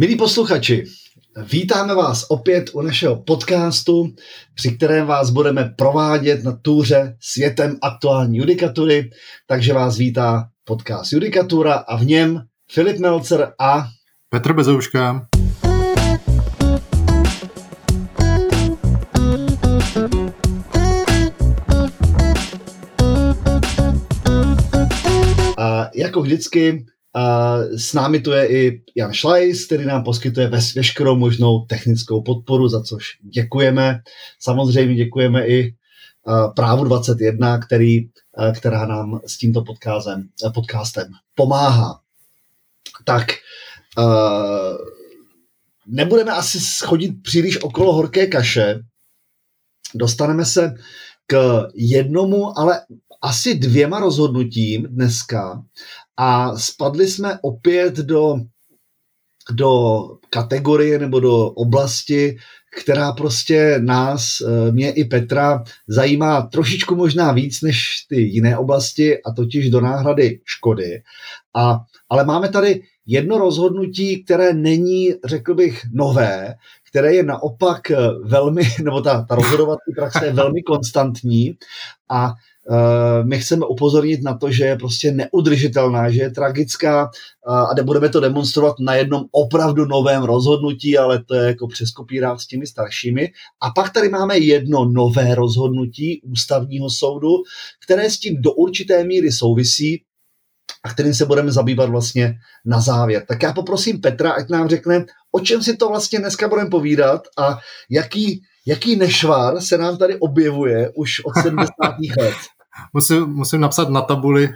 Milí posluchači, vítáme vás opět u našeho podcastu, při kterém vás budeme provádět na túře světem aktuální judikatury, takže vás vítá podcast Judikatura a v něm Filip Melcer a Petr Bezouška. A jako vždycky s námi tu je i Jan Šlajs, který nám poskytuje veškerou možnou technickou podporu, za což děkujeme. Samozřejmě děkujeme i Právu 21, který, která nám s tímto podcastem, podcastem pomáhá. Tak nebudeme asi schodit příliš okolo horké kaše. Dostaneme se k jednomu, ale asi dvěma rozhodnutím dneska a spadli jsme opět do, do kategorie nebo do oblasti, která prostě nás, eh, mě i Petra, zajímá trošičku možná víc než ty jiné oblasti, a totiž do náhrady škody. A, ale máme tady jedno rozhodnutí, které není, řekl bych, nové, které je naopak eh, velmi, nebo ta, ta rozhodovací praxe je velmi konstantní a my chceme upozornit na to, že je prostě neudržitelná, že je tragická a nebudeme to demonstrovat na jednom opravdu novém rozhodnutí, ale to je jako přeskopírá s těmi staršími. A pak tady máme jedno nové rozhodnutí ústavního soudu, které s tím do určité míry souvisí a kterým se budeme zabývat vlastně na závěr. Tak já poprosím Petra, ať nám řekne, o čem si to vlastně dneska budeme povídat a jaký, jaký nešvar se nám tady objevuje už od 70. let musím, musím napsat na tabuli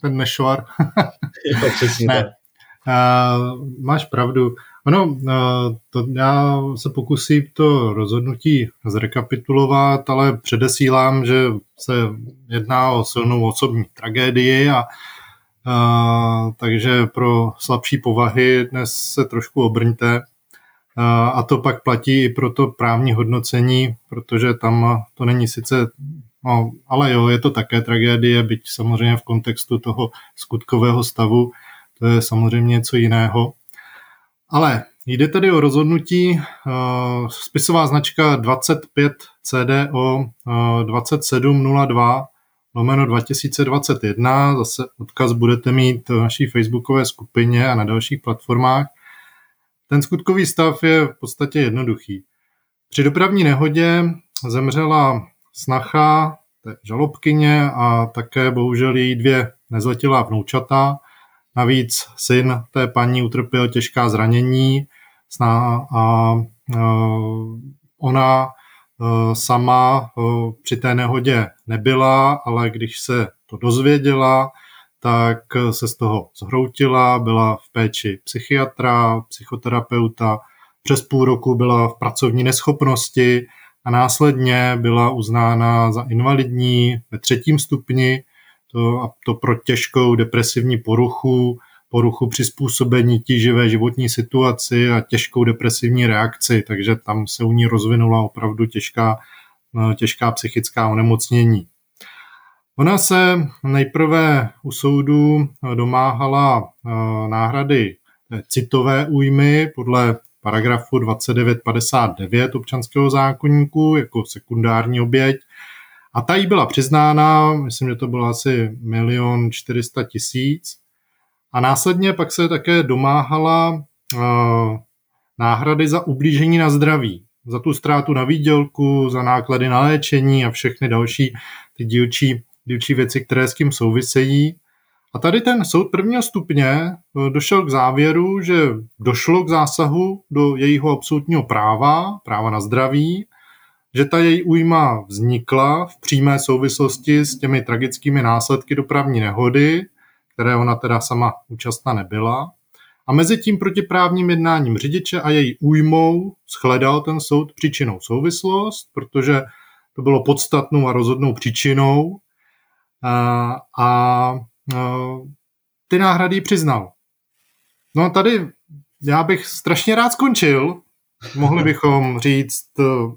ten nešvar. jo, přesně ne. Uh, máš pravdu. Ano, uh, to já se pokusím to rozhodnutí zrekapitulovat, ale předesílám, že se jedná o silnou osobní tragédii a uh, takže pro slabší povahy dnes se trošku obrňte. A to pak platí i pro to právní hodnocení, protože tam to není sice No, ale jo, je to také tragédie, byť samozřejmě v kontextu toho skutkového stavu, to je samozřejmě něco jiného. Ale jde tedy o rozhodnutí uh, spisová značka 25 CDO uh, 2702 lomeno 2021, zase odkaz budete mít v naší facebookové skupině a na dalších platformách. Ten skutkový stav je v podstatě jednoduchý. Při dopravní nehodě zemřela snacha, žalobkyně a také bohužel její dvě nezletilá vnoučata. Navíc syn té paní utrpěl těžká zranění. A ona e, sama e, při té nehodě nebyla, ale když se to dozvěděla, tak se z toho zhroutila, byla v péči psychiatra, psychoterapeuta, přes půl roku byla v pracovní neschopnosti, a následně byla uznána za invalidní ve třetím stupni, to, a to pro těžkou depresivní poruchu, poruchu přizpůsobení tíživé životní situaci a těžkou depresivní reakci, takže tam se u ní rozvinula opravdu těžká, no, těžká psychická onemocnění. Ona se nejprve u soudu domáhala eh, náhrady citové újmy podle paragrafu 2959 občanského zákonníku jako sekundární oběť. A ta jí byla přiznána, myslím, že to bylo asi milion 400 tisíc. A následně pak se také domáhala uh, náhrady za ublížení na zdraví, za tu ztrátu na výdělku, za náklady na léčení a všechny další ty dílčí, dílčí věci, které s tím souvisejí. A tady ten soud prvního stupně eh, došel k závěru, že došlo k zásahu do jejího absolutního práva, práva na zdraví, že ta její újma vznikla v přímé souvislosti s těmi tragickými následky dopravní nehody, které ona teda sama účastna nebyla. A mezi tím protiprávním jednáním řidiče a její újmou shledal ten soud příčinou souvislost, protože to bylo podstatnou a rozhodnou příčinou. A, a No, ty náhrady přiznal. No tady já bych strašně rád skončil. Mohli bychom říct,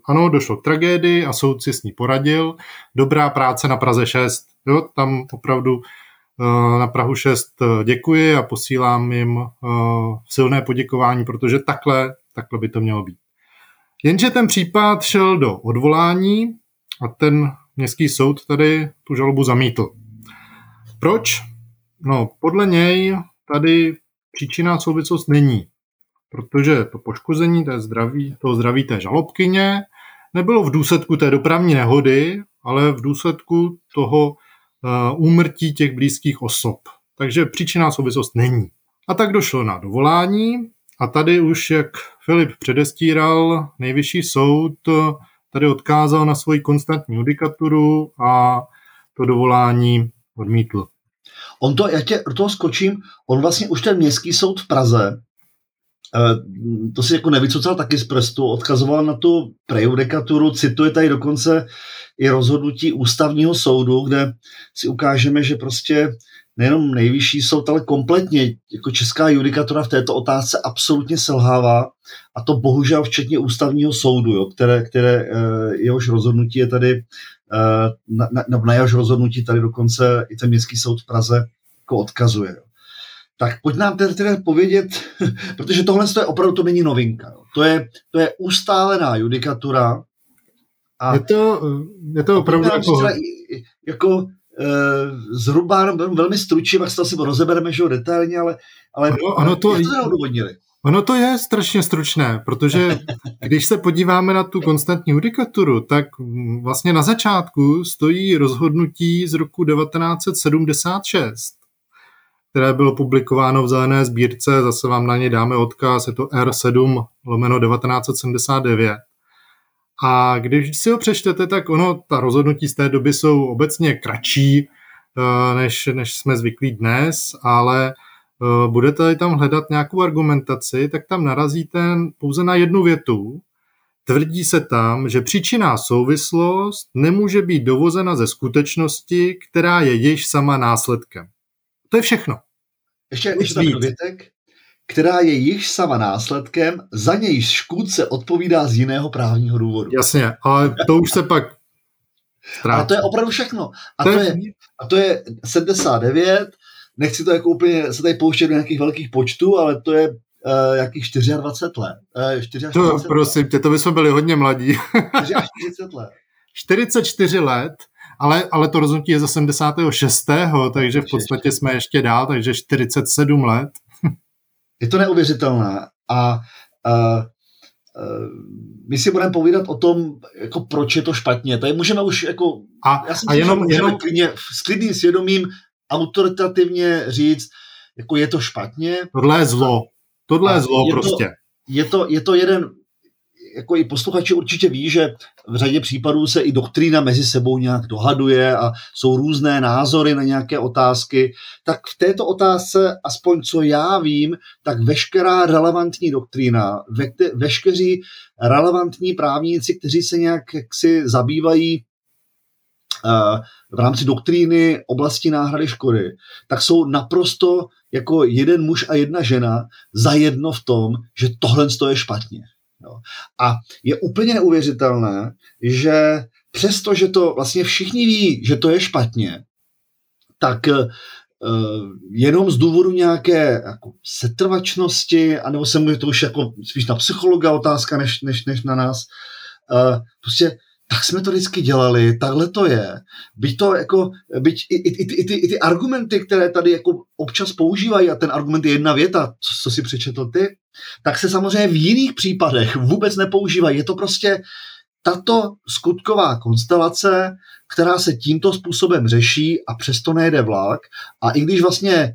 ano, došlo k tragédii a soud si s ní poradil. Dobrá práce na Praze 6. Jo, tam opravdu na Prahu 6 děkuji a posílám jim silné poděkování, protože takhle, takhle by to mělo být. Jenže ten případ šel do odvolání a ten městský soud tady tu žalobu zamítl. Proč? No, podle něj tady příčina souvislost není, protože to poškození té zdraví, toho zdraví té žalobkyně nebylo v důsledku té dopravní nehody, ale v důsledku toho uh, úmrtí těch blízkých osob. Takže příčina souvislost není. A tak došlo na dovolání a tady už, jak Filip předestíral, nejvyšší soud tady odkázal na svoji konstantní judikaturu a to dovolání odmítl. On to, já tě do toho skočím, on vlastně už ten městský soud v Praze, eh, to si jako nevycucal taky z prstu, odkazoval na tu prejudikaturu, cituje tady dokonce i rozhodnutí ústavního soudu, kde si ukážeme, že prostě nejenom nejvyšší soud, ale kompletně jako česká judikatura v této otázce absolutně selhává a to bohužel včetně ústavního soudu, jo, které, které eh, jehož rozhodnutí je tady na, na, na jehož rozhodnutí tady dokonce i ten městský soud v Praze jako odkazuje. Tak pojď nám tedy, tedy povědět, protože tohle je opravdu to není novinka. Jo. To, je, to je ustálená judikatura. A je to, je to opravdu jako... jako Eh, zhruba velmi stručně, pak se to asi rozebereme, že jo, detailně, ale, ale ono, ono to, jak to odvodnili? Ono to je strašně stručné, protože když se podíváme na tu konstantní judikaturu, tak vlastně na začátku stojí rozhodnutí z roku 1976, které bylo publikováno v zelené sbírce, zase vám na ně dáme odkaz, je to R7 lomeno 1979. A když si ho přečtete, tak ono, ta rozhodnutí z té doby jsou obecně kratší, eh, než, než jsme zvyklí dnes, ale budete tam hledat nějakou argumentaci, tak tam narazíte pouze na jednu větu. Tvrdí se tam, že příčinná souvislost nemůže být dovozena ze skutečnosti, která je již sama následkem. To je všechno. Ještě, ještě tam dovětek která je již sama následkem, za něj škůdce odpovídá z jiného právního důvodu. Jasně, ale to už se pak Strát. A to je opravdu všechno. A to, je, a to je 79, nechci to jako úplně se tady pouštět do nějakých velkých počtů, ale to je uh, jakých 24 let. Uh, 44 to, let. prosím tě, to by jsme byli hodně mladí. 44 let. 44 let, ale, ale to rozhodnutí je za 76. takže v podstatě jsme ještě dál, takže 47 let. Je to neuvěřitelné a uh, my si budeme povídat o tom, jako proč je to špatně. Tady můžeme už jako... A, já si a jenom, jenom... Klidně, s klidným svědomím autoritativně říct, jako je to špatně. Tohle je zlo. Tohle je zlo je prostě. To, je, to, je to jeden jako i posluchači určitě ví, že v řadě případů se i doktrína mezi sebou nějak dohaduje a jsou různé názory na nějaké otázky, tak v této otázce, aspoň co já vím, tak veškerá relevantní doktrína, ve, veškeří relevantní právníci, kteří se nějak si zabývají v rámci doktríny oblasti náhrady škody, tak jsou naprosto jako jeden muž a jedna žena zajedno v tom, že tohle je špatně. A je úplně neuvěřitelné, že přesto, že to vlastně všichni ví, že to je špatně, tak uh, jenom z důvodu nějaké jako setrvačnosti, anebo se může to už jako spíš na psychologa otázka, než, než, než na nás, uh, prostě tak jsme to vždycky dělali, takhle to je. Byť to jako, byť i, i, i, i, ty, i ty argumenty, které tady jako občas používají, a ten argument je jedna věta, co, co si přečetl ty, tak se samozřejmě v jiných případech vůbec nepoužívají. Je to prostě tato skutková konstelace, která se tímto způsobem řeší a přesto nejde vlak. A i když vlastně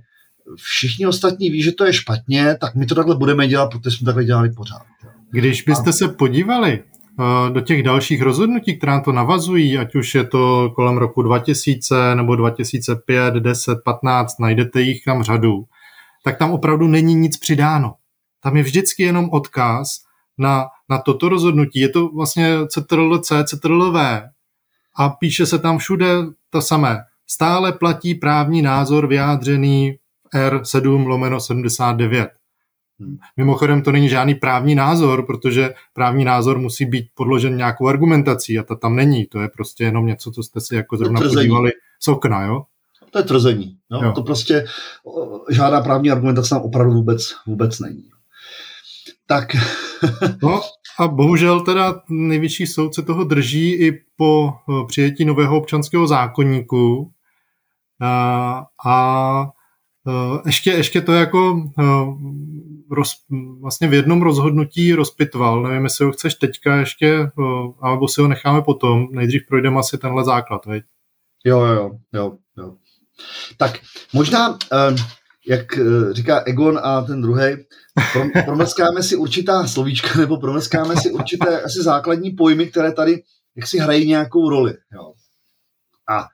všichni ostatní ví, že to je špatně, tak my to takhle budeme dělat, protože jsme takhle dělali pořád. Když byste se podívali do těch dalších rozhodnutí, která to navazují, ať už je to kolem roku 2000 nebo 2005, 10, 15, najdete jich tam řadu, tak tam opravdu není nic přidáno. Tam je vždycky jenom odkaz na, na toto rozhodnutí. Je to vlastně CTRL-C, CTRL-V a píše se tam všude to samé. Stále platí právní názor vyjádřený R7 lomeno 79. Mimochodem to není žádný právní názor, protože právní názor musí být podložen nějakou argumentací a ta tam není. To je prostě jenom něco, co jste si jako zrovna podívali z okna, jo? to je tvrzení. No? Jo. To prostě žádná právní argumentace tam opravdu vůbec, vůbec není. Tak. no a bohužel teda nejvyšší soud se toho drží i po přijetí nového občanského zákonníku. A, a ještě, ještě to jako roz, vlastně v jednom rozhodnutí rozpitval. Nevím, jestli ho chceš teďka ještě, alebo si ho necháme potom. Nejdřív projdeme asi tenhle základ, veď? Jo, jo, jo, jo. Tak možná, jak e, říká Egon a ten druhý, promlskáme si určitá slovíčka, nebo promlskáme si určité asi základní pojmy, které tady jak si hrají nějakou roli. Jo. A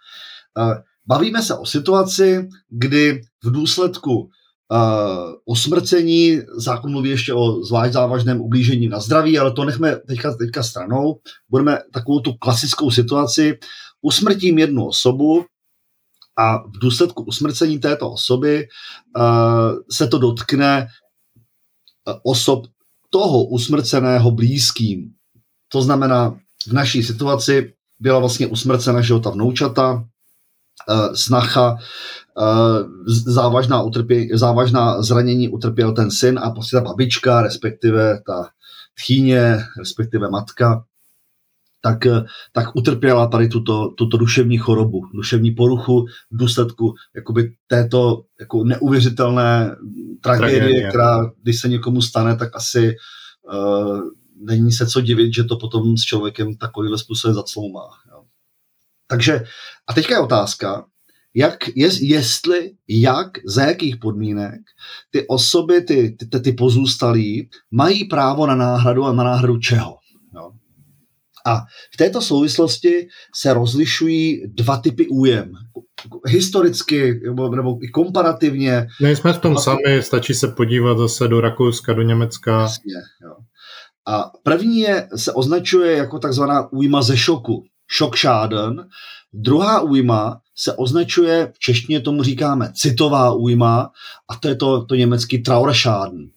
bavíme se o situaci, kdy v důsledku uh, osmrcení, zákon mluví ještě o zvlášť závažném ublížení na zdraví, ale to nechme teďka, teďka stranou. Budeme takovou tu klasickou situaci. Usmrtím jednu osobu a v důsledku usmrcení této osoby uh, se to dotkne uh, osob toho usmrceného blízkým. To znamená, v naší situaci byla vlastně usmrcena že ta vnoučata, snacha, uh, závažná, utrpě, závažná zranění utrpěl ten syn a prostě ta babička, respektive ta tchýně, respektive matka, tak, eh, tak utrpěla tady tuto, tuto duševní chorobu, duševní poruchu v důsledku jakoby této jako neuvěřitelné tragédie, tragédie, která když se někomu stane, tak asi uh, není se co divit, že to potom s člověkem takovýhle způsobem zacloumá. Takže a teďka je otázka, jak, jest, jestli, jak, za jakých podmínek ty osoby, ty, ty, ty pozůstalí, mají právo na náhradu a na náhradu čeho. Jo. A v této souvislosti se rozlišují dva typy újem. Historicky nebo, nebo i komparativně. Nejsme v tom sami, stačí se podívat zase do Rakouska, do Německa. Jasně, jo. A první je, se označuje jako takzvaná újma ze šoku, Schockschaden. Druhá újma se označuje, v češtině tomu říkáme citová újma, a to je to, to německý Trauerschaden.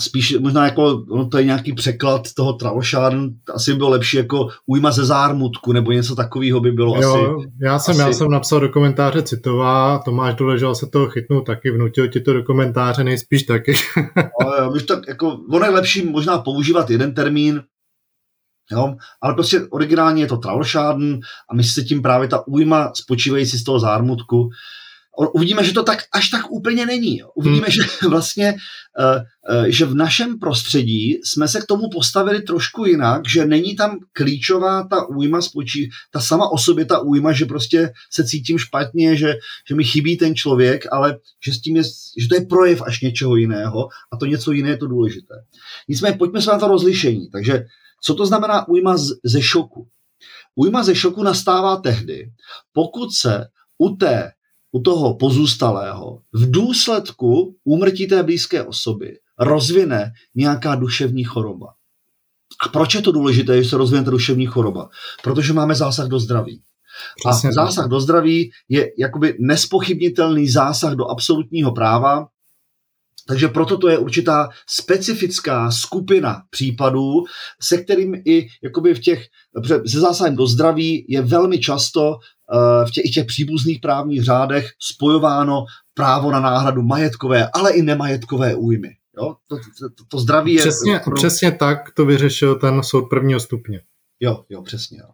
Spíš možná jako, no to je nějaký překlad toho Trauerschaden, asi by bylo lepší jako újma ze zármutku, nebo něco takového by bylo jo, asi. Já jsem, asi... já jsem napsal do komentáře citová, Tomáš doležel se toho chytnout taky, vnutil ti to do komentáře nejspíš taky. Ale, tak jako, ono je lepší možná používat jeden termín, Jo? Ale prostě originálně je to Trauerschaden a my se tím právě ta újma spočívající z toho zármutku. Uvidíme, že to tak až tak úplně není. Jo? Uvidíme, hmm. že vlastně, uh, uh, že v našem prostředí jsme se k tomu postavili trošku jinak, že není tam klíčová ta újma spočí, ta sama o sobě ta újma, že prostě se cítím špatně, že, že mi chybí ten člověk, ale že, s tím je, že to je projev až něčeho jiného a to něco jiné je to důležité. Nicméně pojďme se na to rozlišení. Takže co to znamená újma ze šoku? Újma ze šoku nastává tehdy, pokud se u, té, u toho pozůstalého v důsledku úmrtí té blízké osoby rozvine nějaká duševní choroba. A proč je to důležité, že se rozvine ta duševní choroba? Protože máme zásah do zdraví. Přesně a zásah do zdraví je jakoby nespochybnitelný zásah do absolutního práva, takže proto to je určitá specifická skupina případů, se kterým i jakoby v těch, se zásahem do zdraví je velmi často uh, v těch, i těch příbuzných právních řádech spojováno právo na náhradu majetkové, ale i nemajetkové újmy. Jo? To, to, to zdraví je... Přesně, pro... přesně tak to vyřešil ten soud prvního stupně. Jo, jo, přesně. Jo.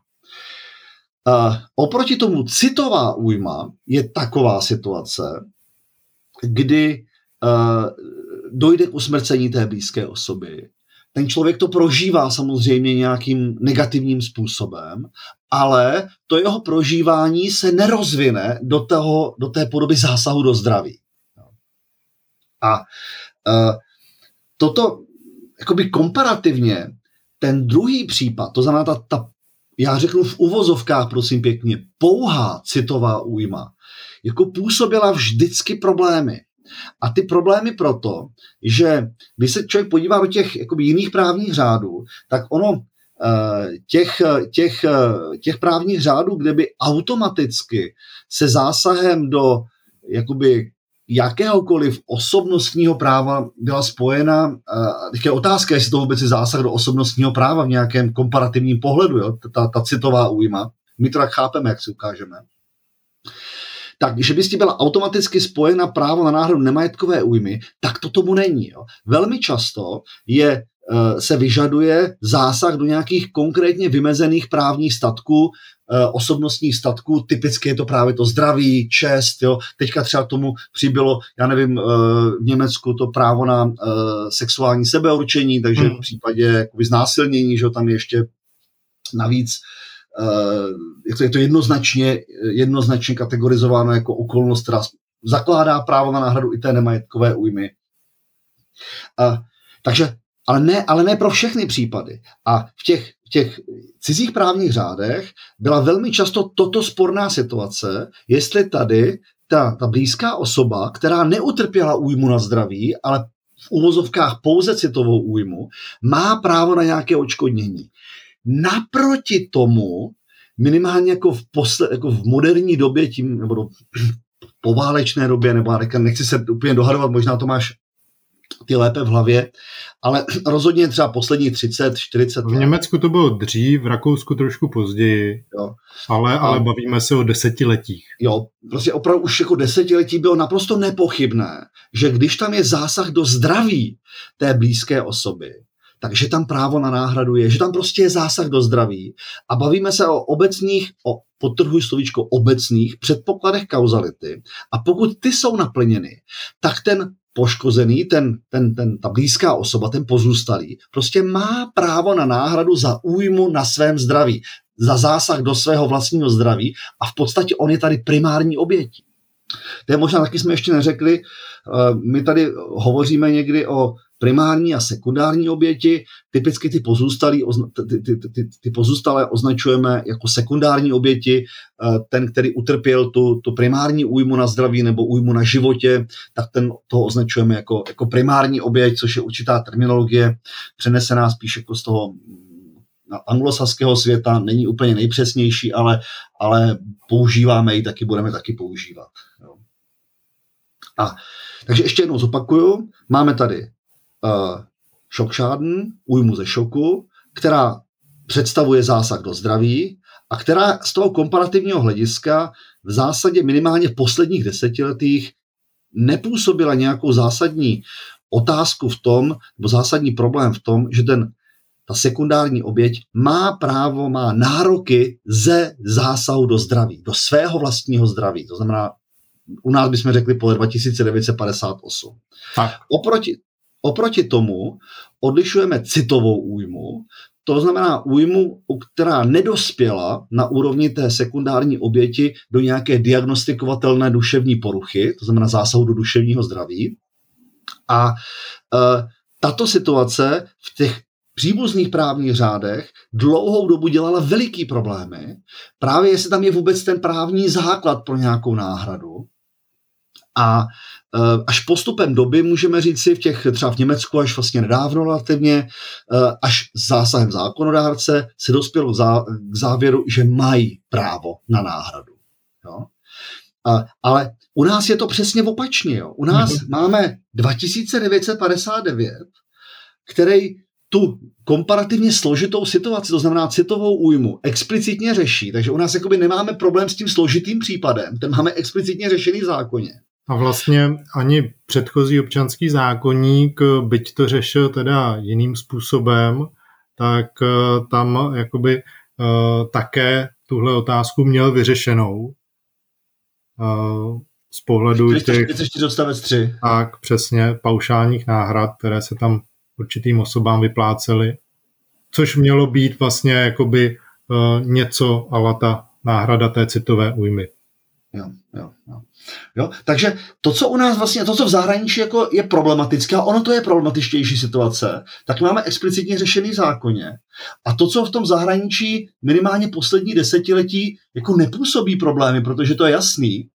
Uh, oproti tomu citová újma je taková situace, kdy dojde k usmrcení té blízké osoby. Ten člověk to prožívá samozřejmě nějakým negativním způsobem, ale to jeho prožívání se nerozvine do, toho, do té podoby zásahu do zdraví. A uh, toto jakoby komparativně ten druhý případ, to znamená ta, ta já řeknu v uvozovkách, prosím pěkně, pouhá citová újma, jako působila vždycky problémy. A ty problémy proto, že když se člověk podívá do těch jakoby, jiných právních řádů, tak ono eh, těch, těch, těch právních řádů, kde by automaticky se zásahem do jakoby jakéhokoliv osobnostního práva byla spojena, eh, teď je otázka, jestli to vůbec je zásah do osobnostního práva v nějakém komparativním pohledu, jo? Ta, ta citová újma. My to tak chápeme, jak si ukážeme tak že by s tím byla automaticky spojena právo na náhradu nemajetkové újmy, tak to tomu není. Jo. Velmi často je Eh, se vyžaduje zásah do nějakých konkrétně vymezených právních statků, eh, osobnostních statků, typicky je to právě to zdraví, čest, jo. Teďka třeba tomu přibylo, já nevím, eh, v Německu to právo na sexuální sebeurčení, takže hmm. v případě jakoby znásilnění, že tam ještě navíc je to, je to jednoznačně, jednoznačně kategorizováno jako okolnost, která zakládá právo na náhradu i té nemajetkové újmy. A, takže ale ne, ale ne pro všechny případy. A v těch, v těch cizích právních řádech byla velmi často toto sporná situace, jestli tady ta, ta blízká osoba, která neutrpěla újmu na zdraví, ale v uvozovkách pouze citovou újmu, má právo na nějaké očkodnění. Naproti tomu, minimálně jako v, posle, jako v moderní době, tím, nebo do, poválečné době, nebo nechci se úplně dohadovat, možná to máš ty lépe v hlavě, ale rozhodně třeba poslední 30, 40 let. V Německu to bylo dřív, v Rakousku trošku později, jo. ale, ale a, bavíme se o desetiletích. Jo, prostě opravdu už jako desetiletí bylo naprosto nepochybné, že když tam je zásah do zdraví té blízké osoby, takže tam právo na náhradu je, že tam prostě je zásah do zdraví a bavíme se o obecných, o podtrhuji slovíčko obecných předpokladech kauzality a pokud ty jsou naplněny, tak ten poškozený, ten, ten, ten, ta blízká osoba, ten pozůstalý, prostě má právo na náhradu za újmu na svém zdraví, za zásah do svého vlastního zdraví a v podstatě on je tady primární obětí. To je možná taky jsme ještě neřekli, eh, my tady hovoříme někdy o primární a sekundární oběti. Typicky ty, ty, ty, ty, ty pozůstalé označujeme jako sekundární oběti. Eh, ten, který utrpěl tu, tu primární újmu na zdraví nebo újmu na životě, tak ten toho označujeme jako, jako primární oběť, což je určitá terminologie přenesená spíš jako z toho anglosaského světa, není úplně nejpřesnější, ale, ale používáme ji, taky budeme taky používat. Jo. A takže ještě jednou zopakuju, máme tady šokšáden, újmu ze šoku, která představuje zásah do zdraví a která z toho komparativního hlediska v zásadě minimálně v posledních desetiletích nepůsobila nějakou zásadní otázku v tom, nebo zásadní problém v tom, že ten, ta sekundární oběť má právo, má nároky ze zásahu do zdraví, do svého vlastního zdraví. To znamená, u nás bychom řekli podle 2958. Tak. Oproti, Oproti tomu odlišujeme citovou újmu, to znamená újmu, která nedospěla na úrovni té sekundární oběti do nějaké diagnostikovatelné duševní poruchy, to znamená zásahu do duševního zdraví. A e, tato situace v těch příbuzných právních řádech dlouhou dobu dělala veliký problémy, právě jestli tam je vůbec ten právní základ pro nějakou náhradu. A Eh, až postupem doby můžeme říct si v těch třeba v Německu až vlastně nedávno relativně, eh, až zásahem zákonodárce se dospělo k závěru, že mají právo na náhradu. Jo? A, ale u nás je to přesně opačně. Jo? U nás mm-hmm. máme 2959, který tu komparativně složitou situaci, to znamená citovou újmu, explicitně řeší. Takže u nás jakoby nemáme problém s tím složitým případem, ten máme explicitně řešený v zákoně. A vlastně ani předchozí občanský zákonník, byť to řešil teda jiným způsobem, tak eh, tam jakoby eh, také tuhle otázku měl vyřešenou eh, z pohledu 44 těch, 3. Tak, přesně, paušálních náhrad, které se tam určitým osobám vyplácely, což mělo být vlastně jakoby něco, ale ta náhrada té citové újmy. Jo, jo, jo. Jo? Takže to, co u nás vlastně, to, co v zahraničí jako je problematické, a ono to je problematičtější situace, tak máme explicitně řešený zákoně. A to, co v tom zahraničí minimálně poslední desetiletí jako nepůsobí problémy, protože to je jasný,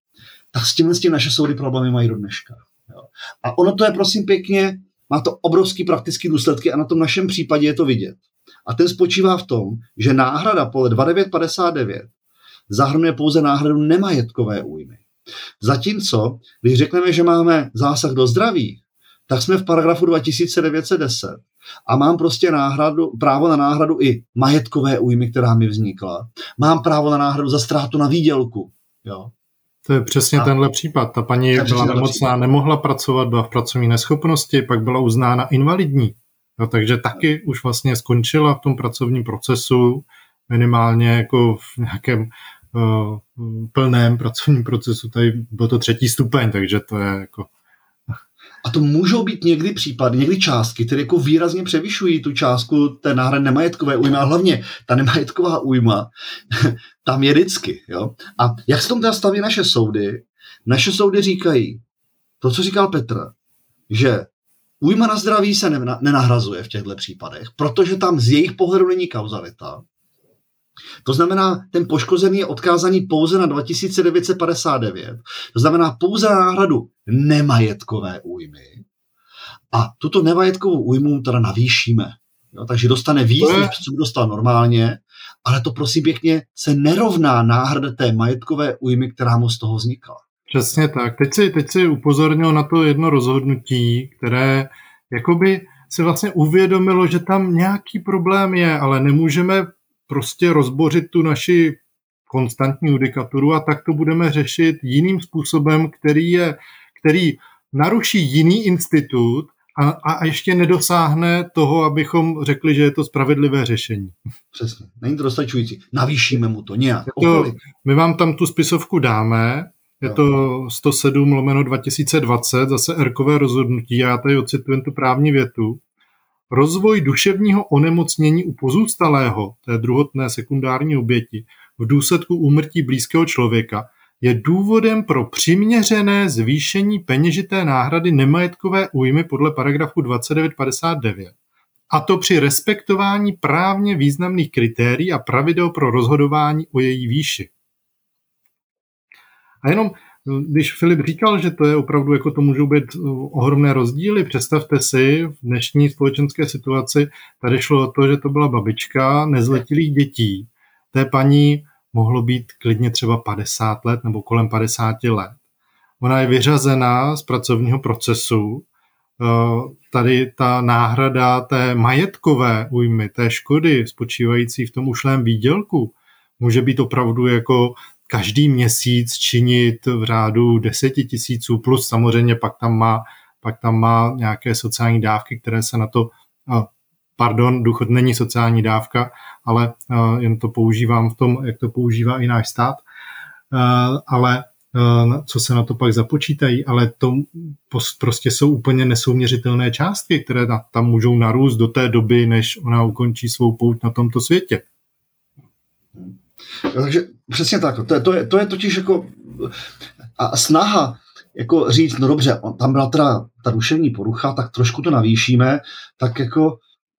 tak s tím, s tím naše soudy problémy mají do dneška. Jo? A ono to je prosím pěkně, má to obrovský praktický důsledky a na tom našem případě je to vidět. A ten spočívá v tom, že náhrada podle 2959 zahrnuje pouze náhradu nemajetkové újmy. Zatímco, když řekneme, že máme zásah do zdraví, tak jsme v paragrafu 2910 a mám prostě náhradu, právo na náhradu i majetkové újmy, která mi vznikla. Mám právo na náhradu za ztrátu na výdělku. Jo? To je přesně a, tenhle případ. Ta paní byla nemocná, případ. nemohla pracovat, byla v pracovní neschopnosti, pak byla uznána invalidní. No, takže taky už vlastně skončila v tom pracovním procesu, minimálně jako v nějakém plném pracovním procesu, tady byl to třetí stupeň, takže to je jako a to můžou být někdy případy, někdy částky, které jako výrazně převyšují tu částku té náhrady nemajetkové újmy a hlavně ta nemajetková újma tam je vždycky. Jo? A jak se tomu teda staví naše soudy? Naše soudy říkají, to, co říkal Petr, že újma na zdraví se nenahrazuje v těchto případech, protože tam z jejich pohledu není kauzalita. To znamená, ten poškozený je odkázaný pouze na 2959, to znamená pouze na náhradu nemajetkové újmy a tuto nemajetkovou újmu teda navýšíme. Jo, takže dostane víc, než co dostal normálně, ale to prosím pěkně se nerovná náhrada té majetkové újmy, která mu z toho vznikla. Přesně tak. Teď si, teď si upozornil na to jedno rozhodnutí, které jakoby si vlastně uvědomilo, že tam nějaký problém je, ale nemůžeme prostě rozbořit tu naši konstantní judikaturu a tak to budeme řešit jiným způsobem, který, je, který naruší jiný institut a, a ještě nedosáhne toho, abychom řekli, že je to spravedlivé řešení. Přesně, není to dostačující. Navýšíme mu to nějak. To, my vám tam tu spisovku dáme, je to 107 lomeno 2020, zase erkové rozhodnutí, já tady ocitujem tu právní větu. Rozvoj duševního onemocnění u pozůstalého, té druhotné sekundární oběti, v důsledku úmrtí blízkého člověka je důvodem pro přiměřené zvýšení peněžité náhrady nemajetkové újmy podle paragrafu 2959. A to při respektování právně významných kritérií a pravidel pro rozhodování o její výši. A jenom když Filip říkal, že to je opravdu, jako to můžou být uh, ohromné rozdíly, představte si v dnešní společenské situaci, tady šlo o to, že to byla babička nezletilých dětí. Té paní mohlo být klidně třeba 50 let nebo kolem 50 let. Ona je vyřazená z pracovního procesu. Uh, tady ta náhrada té majetkové újmy, té škody spočívající v tom ušlém výdělku, může být opravdu jako každý měsíc činit v řádu deseti tisíců plus samozřejmě pak tam má, pak tam má nějaké sociální dávky, které se na to, pardon, důchod není sociální dávka, ale jen to používám v tom, jak to používá i náš stát, ale co se na to pak započítají, ale to prostě jsou úplně nesouměřitelné částky, které tam můžou narůst do té doby, než ona ukončí svou pouť na tomto světě. Takže přesně tak. To je, to je, to je totiž jako a snaha jako říct, no dobře, tam byla teda ta duševní porucha, tak trošku to navýšíme, tak jako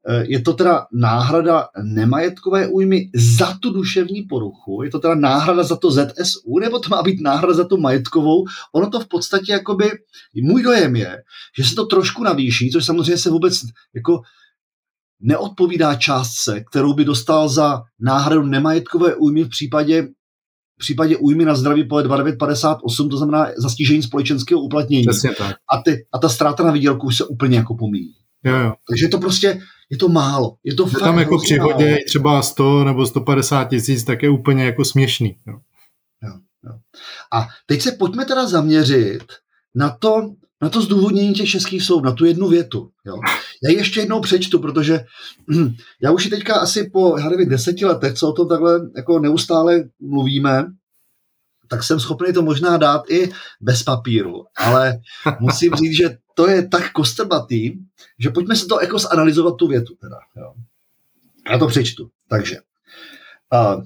e, je to teda náhrada nemajetkové újmy za tu duševní poruchu, je to teda náhrada za to ZSU, nebo to má být náhrada za tu majetkovou. Ono to v podstatě, jakoby, můj dojem je, že se to trošku navýší, což samozřejmě se vůbec jako neodpovídá částce, kterou by dostal za náhradu nemajetkové újmy v případě v případě újmy na zdraví podle 2958, to znamená za stížení společenského uplatnění. tak. A, ty, a ta ztráta na výdělku už se úplně jako pomíjí. Jo, jo. Takže to prostě, je to málo. Je to je fakt tam jako při hodě třeba 100 nebo 150 tisíc, tak je úplně jako směšný. Jo. Jo, jo. A teď se pojďme teda zaměřit na to, na to zdůvodnění těch českých soud, na tu jednu větu. Jo. Já ji ještě jednou přečtu, protože já už ji teďka asi po, já nevím, deseti letech, co o tom takhle jako neustále mluvíme, tak jsem schopný to možná dát i bez papíru, ale musím říct, že to je tak kostrbatý, že pojďme se to jako zanalizovat tu větu teda. Jo. Já to přečtu. Takže uh,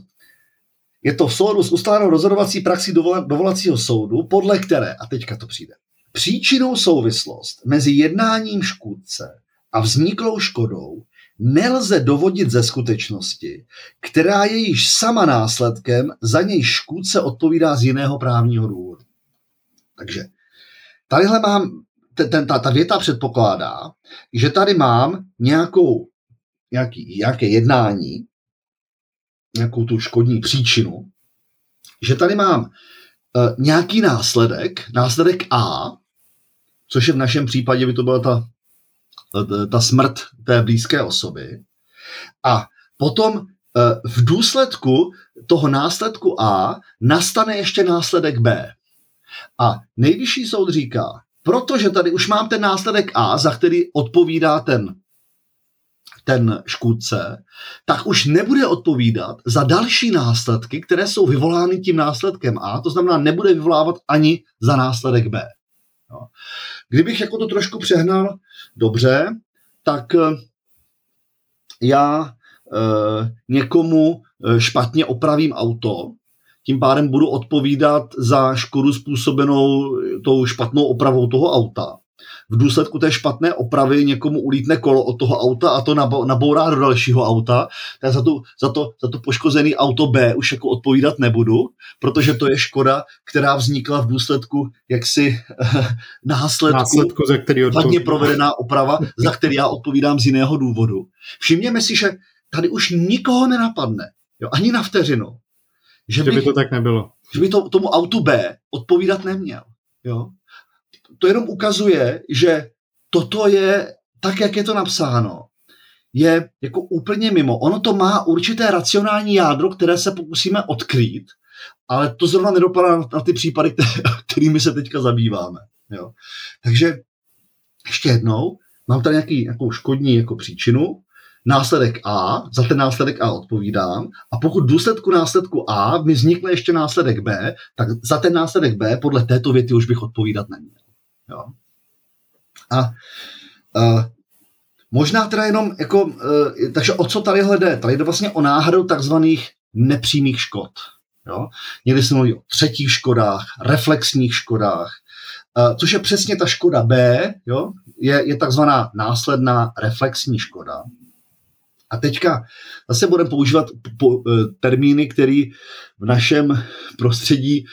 je to v souladu s ustálenou rozhodovací praxí dovolacího soudu, podle které, a teďka to přijde, Příčinou souvislost mezi jednáním škůdce a vzniklou škodou nelze dovodit ze skutečnosti, která je již sama následkem, za něj škůdce odpovídá z jiného právního důvodu. Takže tadyhle mám, ten, ta, ta věta předpokládá, že tady mám nějakou, nějaký, nějaké jednání, nějakou tu škodní příčinu, že tady mám uh, nějaký následek, následek A, což je v našem případě by to byla ta, ta smrt té blízké osoby. A potom e, v důsledku toho následku A nastane ještě následek B. A nejvyšší soud říká, protože tady už mám ten následek A, za který odpovídá ten ten škůdce, tak už nebude odpovídat za další následky, které jsou vyvolány tím následkem A, to znamená, nebude vyvolávat ani za následek B. Jo. Kdybych jako to trošku přehnal dobře, tak eh, já e, někomu eh, špatně opravím auto, tím pádem budu odpovídat za škodu způsobenou tou špatnou opravou toho auta v důsledku té špatné opravy někomu ulítne kolo od toho auta a to nabourá do dalšího auta, tak za, tu, za, to, za to poškozený auto B už jako odpovídat nebudu, protože to je škoda, která vznikla v důsledku jaksi následku, následku za který vadně provedená oprava, za který já odpovídám z jiného důvodu. Všimněme si, že tady už nikoho nenapadne, jo, ani na vteřinu, že, že by to tak nebylo. Že by to tomu autu B odpovídat neměl. Jo? To jenom ukazuje, že toto je tak, jak je to napsáno, je jako úplně mimo. Ono to má určité racionální jádro, které se pokusíme odkrýt, ale to zrovna nedopadá na ty případy, kterými se teďka zabýváme. Jo. Takže ještě jednou, mám tady nějaký, nějakou škodní jako příčinu, následek A, za ten následek A odpovídám a pokud v důsledku následku A mi vznikne ještě následek B, tak za ten následek B podle této věty už bych odpovídat neměl. Jo. A, a možná teda jenom jako, uh, takže o co tady jde? Tady jde vlastně o náhradu takzvaných nepřímých škod. Jo? Někdy se mluví o třetích škodách, reflexních škodách, uh, což je přesně ta škoda B, jo? Je, je takzvaná následná reflexní škoda. A teďka zase budeme používat po, uh, termíny, které v našem prostředí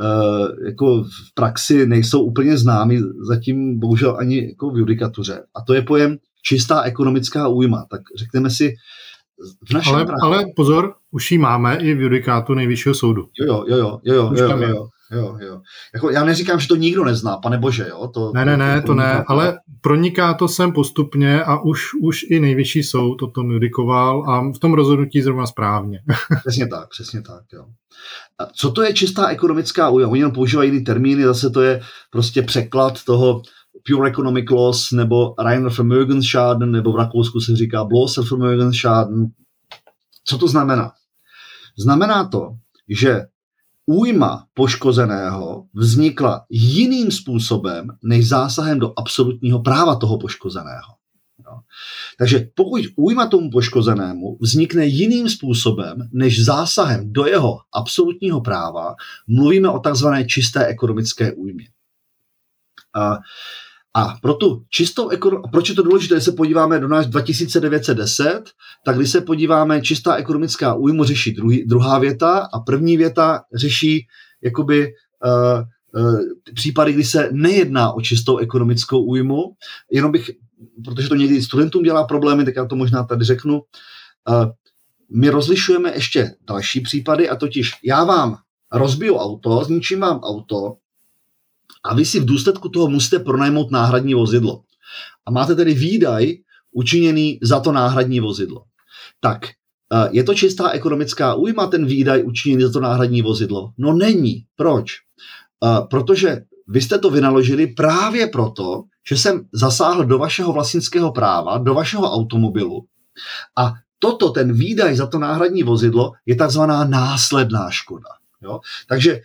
uh, jako v praxi nejsou úplně známy, zatím bohužel ani jako v judikatuře. A to je pojem čistá ekonomická újma. Tak řekneme si, v našem ale, ale pozor, už ji máme i v judikátu nejvyššího soudu. Jo, jo, jo, jo, jo, jo, jo, jo. Jo, jo. Jako, já neříkám, že to nikdo nezná, pane bože, jo. To, ne, ne, ne, to, to ne, ale proniká to sem postupně a už, už i nejvyšší soud o tom judikoval a v tom rozhodnutí zrovna správně. přesně tak, přesně tak, jo. A co to je čistá ekonomická újma? Oni jenom používají jiný termíny, zase to je prostě překlad toho pure economic loss nebo reiner Vermögensschaden, nebo v Rakousku se říká bloßer Vermögensschaden. Co to znamená? Znamená to, že újma poškozeného vznikla jiným způsobem než zásahem do absolutního práva toho poškozeného. Jo. Takže pokud újma tomu poškozenému vznikne jiným způsobem než zásahem do jeho absolutního práva, mluvíme o takzvané čisté ekonomické újmě. A a pro tu čistou ekonomii, proč je to důležité, když se podíváme do nás 2910, tak když se podíváme, čistá ekonomická újmu řeší druhý, druhá věta a první věta řeší jakoby uh, uh, případy, kdy se nejedná o čistou ekonomickou újmu. Jenom bych, protože to někdy studentům dělá problémy, tak já to možná tady řeknu. Uh, my rozlišujeme ještě další případy a totiž já vám rozbiju auto, zničím vám auto, a vy si v důsledku toho musíte pronajmout náhradní vozidlo. A máte tedy výdaj učiněný za to náhradní vozidlo. Tak eh, je to čistá ekonomická újma, ten výdaj učiněný za to náhradní vozidlo? No není. Proč? Eh, protože vy jste to vynaložili právě proto, že jsem zasáhl do vašeho vlastnického práva, do vašeho automobilu a toto, ten výdaj za to náhradní vozidlo, je takzvaná následná škoda. Jo? Takže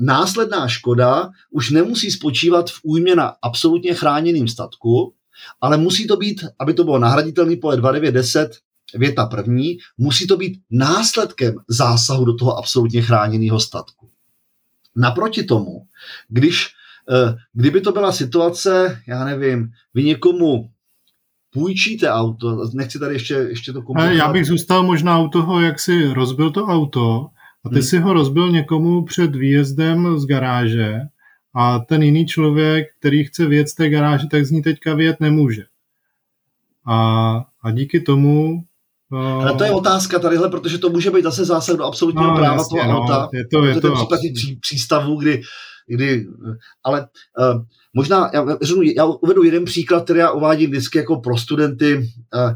následná škoda už nemusí spočívat v újmě na absolutně chráněným statku, ale musí to být, aby to bylo nahraditelný podle 2910 věta první, musí to být následkem zásahu do toho absolutně chráněného statku. Naproti tomu, když, eh, kdyby to byla situace, já nevím, vy někomu půjčíte auto, nechci tady ještě, ještě to komplikovat. Já bych zůstal možná u toho, jak si rozbil to auto a ty hmm. si ho rozbil někomu před výjezdem z garáže a ten jiný člověk, který chce z té garáže, tak z ní teďka vyjet nemůže. A, a díky tomu ale to je otázka tadyhle, protože to může být zase zásah do absolutního no, práva jasně, toho no, auta. Je to, je to, to případ pří, přístavů, kdy, kdy ale uh, možná, já, já uvedu jeden příklad, který já uvádím vždycky jako pro studenty. Uh,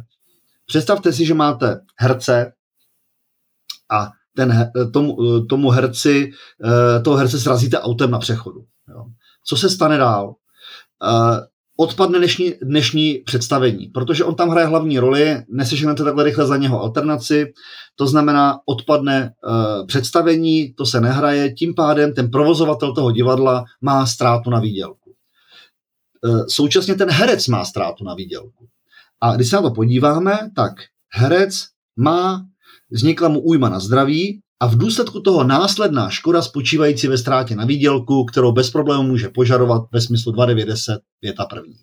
představte si, že máte herce a ten, tomu, tomu herci, toho herce srazíte autem na přechodu. Jo. Co se stane dál? odpadne dnešní, dnešní představení, protože on tam hraje hlavní roli, neseženete takhle rychle za něho alternaci, to znamená, odpadne představení, to se nehraje, tím pádem ten provozovatel toho divadla má ztrátu na výdělku. Současně ten herec má ztrátu na výdělku. A když se na to podíváme, tak herec má, vznikla mu újma na zdraví, a v důsledku toho následná škoda spočívající ve ztrátě na výdělku, kterou bez problémů může požadovat ve smyslu 2910 věta první.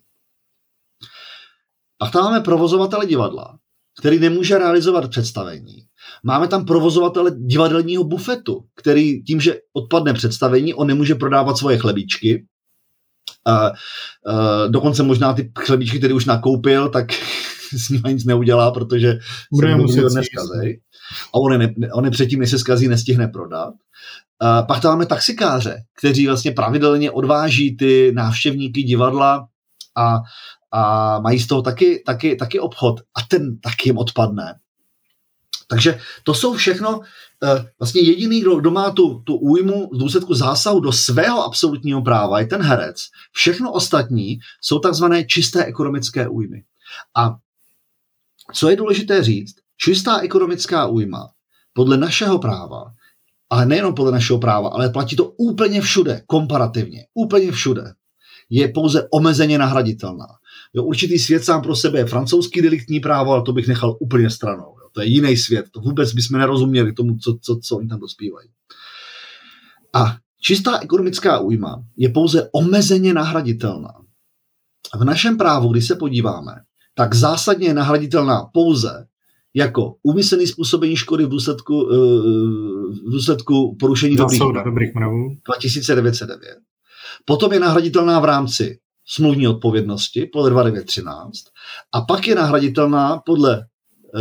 Pak tam máme provozovatele divadla, který nemůže realizovat představení. Máme tam provozovatele divadelního bufetu, který tím, že odpadne představení, on nemůže prodávat svoje chlebíčky. A, a, dokonce možná ty chlebíčky, které už nakoupil, tak s nimi nic neudělá, protože Bude se muset dneska a on ne, on je předtím, než se zkazí, nestihne prodat. A pak tam máme taxikáře, kteří vlastně pravidelně odváží ty návštěvníky divadla a, a mají z toho taky, taky, taky obchod a ten taky jim odpadne. Takže to jsou všechno, eh, vlastně jediný, kdo, kdo má tu, tu újmu v důsledku zásahu do svého absolutního práva, je ten herec. Všechno ostatní jsou takzvané čisté ekonomické újmy. A co je důležité říct, čistá ekonomická újma podle našeho práva, ale nejenom podle našeho práva, ale platí to úplně všude, komparativně, úplně všude, je pouze omezeně nahraditelná. Jo, určitý svět sám pro sebe je francouzský deliktní právo, ale to bych nechal úplně stranou. Jo. To je jiný svět, to vůbec bychom nerozuměli tomu, co, co, co oni tam dospívají. A čistá ekonomická újma je pouze omezeně nahraditelná. V našem právu, když se podíváme, tak zásadně je nahraditelná pouze jako úmyslný způsobení škody v důsledku, eh, v důsledku porušení dobrých, dobrých mravů 2909. Potom je nahraditelná v rámci smluvní odpovědnosti podle 2913 a pak je nahraditelná podle eh,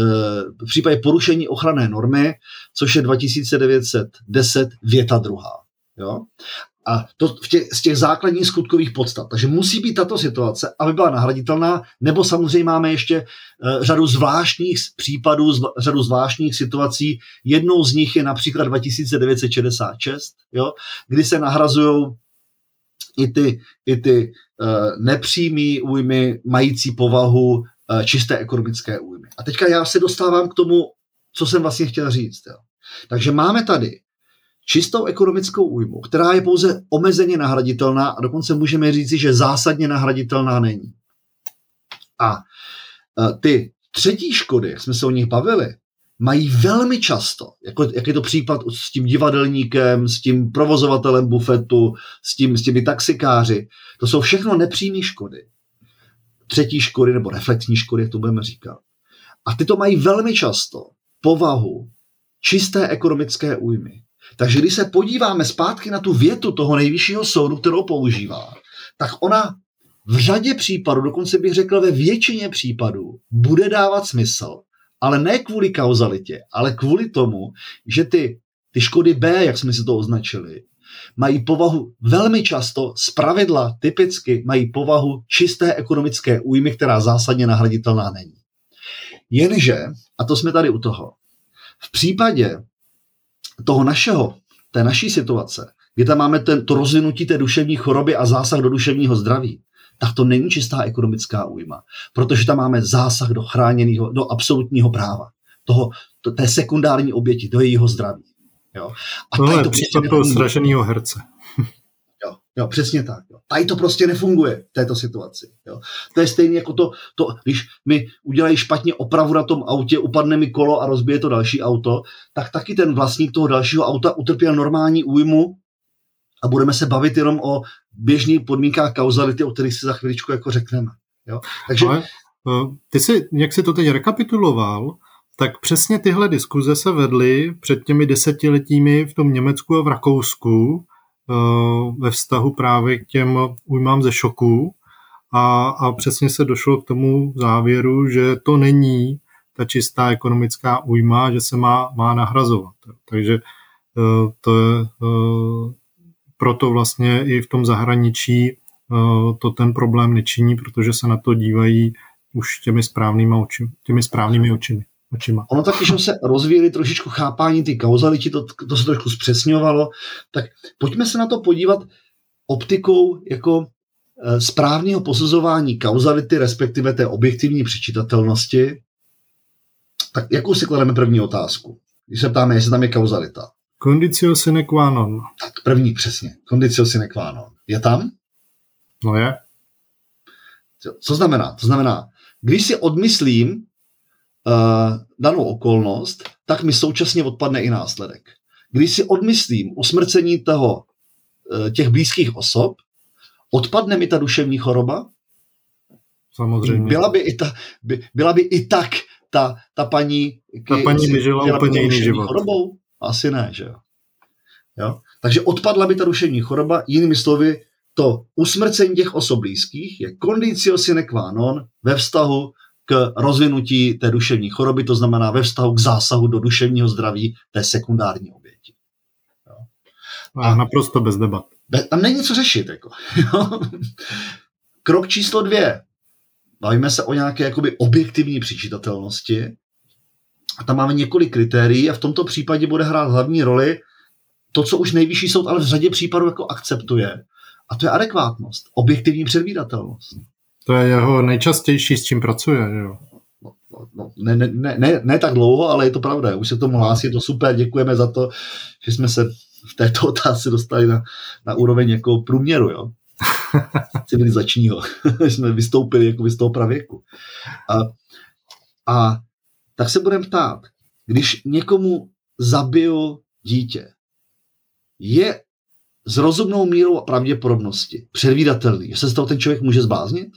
v případě porušení ochranné normy, což je 2910 věta druhá. Jo? A to v těch, z těch základních skutkových podstat. Takže musí být tato situace, aby byla nahraditelná, nebo samozřejmě máme ještě uh, řadu zvláštních případů, zv, řadu zvláštních situací. Jednou z nich je například 2966, jo, kdy se nahrazují i ty, i ty uh, nepřímý újmy mající povahu uh, čisté ekonomické újmy. A teďka já se dostávám k tomu, co jsem vlastně chtěl říct. Jo. Takže máme tady čistou ekonomickou újmu, která je pouze omezeně nahraditelná a dokonce můžeme říci, že zásadně nahraditelná není. A e, ty třetí škody, jak jsme se o nich bavili, mají velmi často, jako, jak je to případ s tím divadelníkem, s tím provozovatelem bufetu, s, tím, s těmi taxikáři, to jsou všechno nepřímé škody. Třetí škody nebo reflexní škody, jak to budeme říkat. A ty to mají velmi často povahu čisté ekonomické újmy. Takže když se podíváme zpátky na tu větu toho nejvyššího soudu, kterou používá, tak ona v řadě případů, dokonce bych řekl ve většině případů, bude dávat smysl, ale ne kvůli kauzalitě, ale kvůli tomu, že ty, ty škody B, jak jsme si to označili, mají povahu velmi často, z pravidla typicky mají povahu čisté ekonomické újmy, která zásadně nahraditelná není. Jenže, a to jsme tady u toho, v případě toho našeho, té naší situace, kdy tam máme ten, to rozvinutí té duševní choroby a zásah do duševního zdraví, tak to není čistá ekonomická újma, protože tam máme zásah do chráněného, do absolutního práva, toho, to, té sekundární oběti, do jejího zdraví. Jo? A Tohle je to případ toho sraženého herce. Jo, přesně tak. Jo. Tady to prostě nefunguje v této situaci. Jo. To je stejné jako to, to, když mi udělají špatně opravu na tom autě, upadne mi kolo a rozbije to další auto, tak taky ten vlastník toho dalšího auta utrpěl normální újmu a budeme se bavit jenom o běžných podmínkách kauzality, o kterých si za chviličku jako řekneme. Jo. Takže... Ale, eh, ty si, jak si to teď rekapituloval, tak přesně tyhle diskuze se vedly před těmi desetiletími v tom Německu a v Rakousku, ve vztahu právě k těm újmám ze šoku a, a přesně se došlo k tomu závěru, že to není ta čistá ekonomická újma, že se má, má nahrazovat. Takže eh, to je eh, proto vlastně i v tom zahraničí to ten problém nečiní, protože se na to dívají už těmi správnými očimi. Těmi správnými očimi. Očima. Ono taky, že se rozvíjeli trošičku chápání ty kauzality, to, to se trošku zpřesňovalo, tak pojďme se na to podívat optikou jako e, správného posuzování kauzality, respektive té objektivní přečitatelnosti. Tak jakou si klademe první otázku? Když se ptáme, jestli tam je kauzalita. Condicio sine qua non. Tak první přesně. Condicio sine qua non. Je tam? No je. Co znamená? To znamená, když si odmyslím danou okolnost, tak mi současně odpadne i následek. Když si odmyslím usmrcení toho, uh, těch blízkých osob, odpadne mi ta duševní choroba? Samozřejmě. Byla by i, ta, by, byla by i tak ta, ta paní... Ta paní by žila úplně jiný život. Chorobou? Asi ne, že jo. jo. Takže odpadla by ta duševní choroba, jinými slovy, to usmrcení těch osob blízkých je condicio sine qua non ve vztahu k rozvinutí té duševní choroby, to znamená ve vztahu k zásahu do duševního zdraví té sekundární oběti. Jo. A naprosto bez debat. Be, tam není co řešit. Jako. Krok číslo dvě. Bavíme se o nějaké jakoby objektivní přičítatelnosti. A tam máme několik kritérií a v tomto případě bude hrát hlavní roli to, co už nejvyšší soud ale v řadě případů jako akceptuje, a to je adekvátnost, objektivní předvídatelnost. To je jeho nejčastější, s čím pracuje, jo? No, no, ne, ne, ne, ne, ne tak dlouho, ale je to pravda. Už se tomu hlásí, je to super, děkujeme za to, že jsme se v této otázce dostali na, na úroveň jako průměru, jo. civilizačního. jsme vystoupili jako z toho pravěku. A, a tak se budeme ptát, když někomu zabiju dítě, je s rozumnou mírou pravděpodobnosti předvídatelný, že se z toho ten člověk může zbáznit?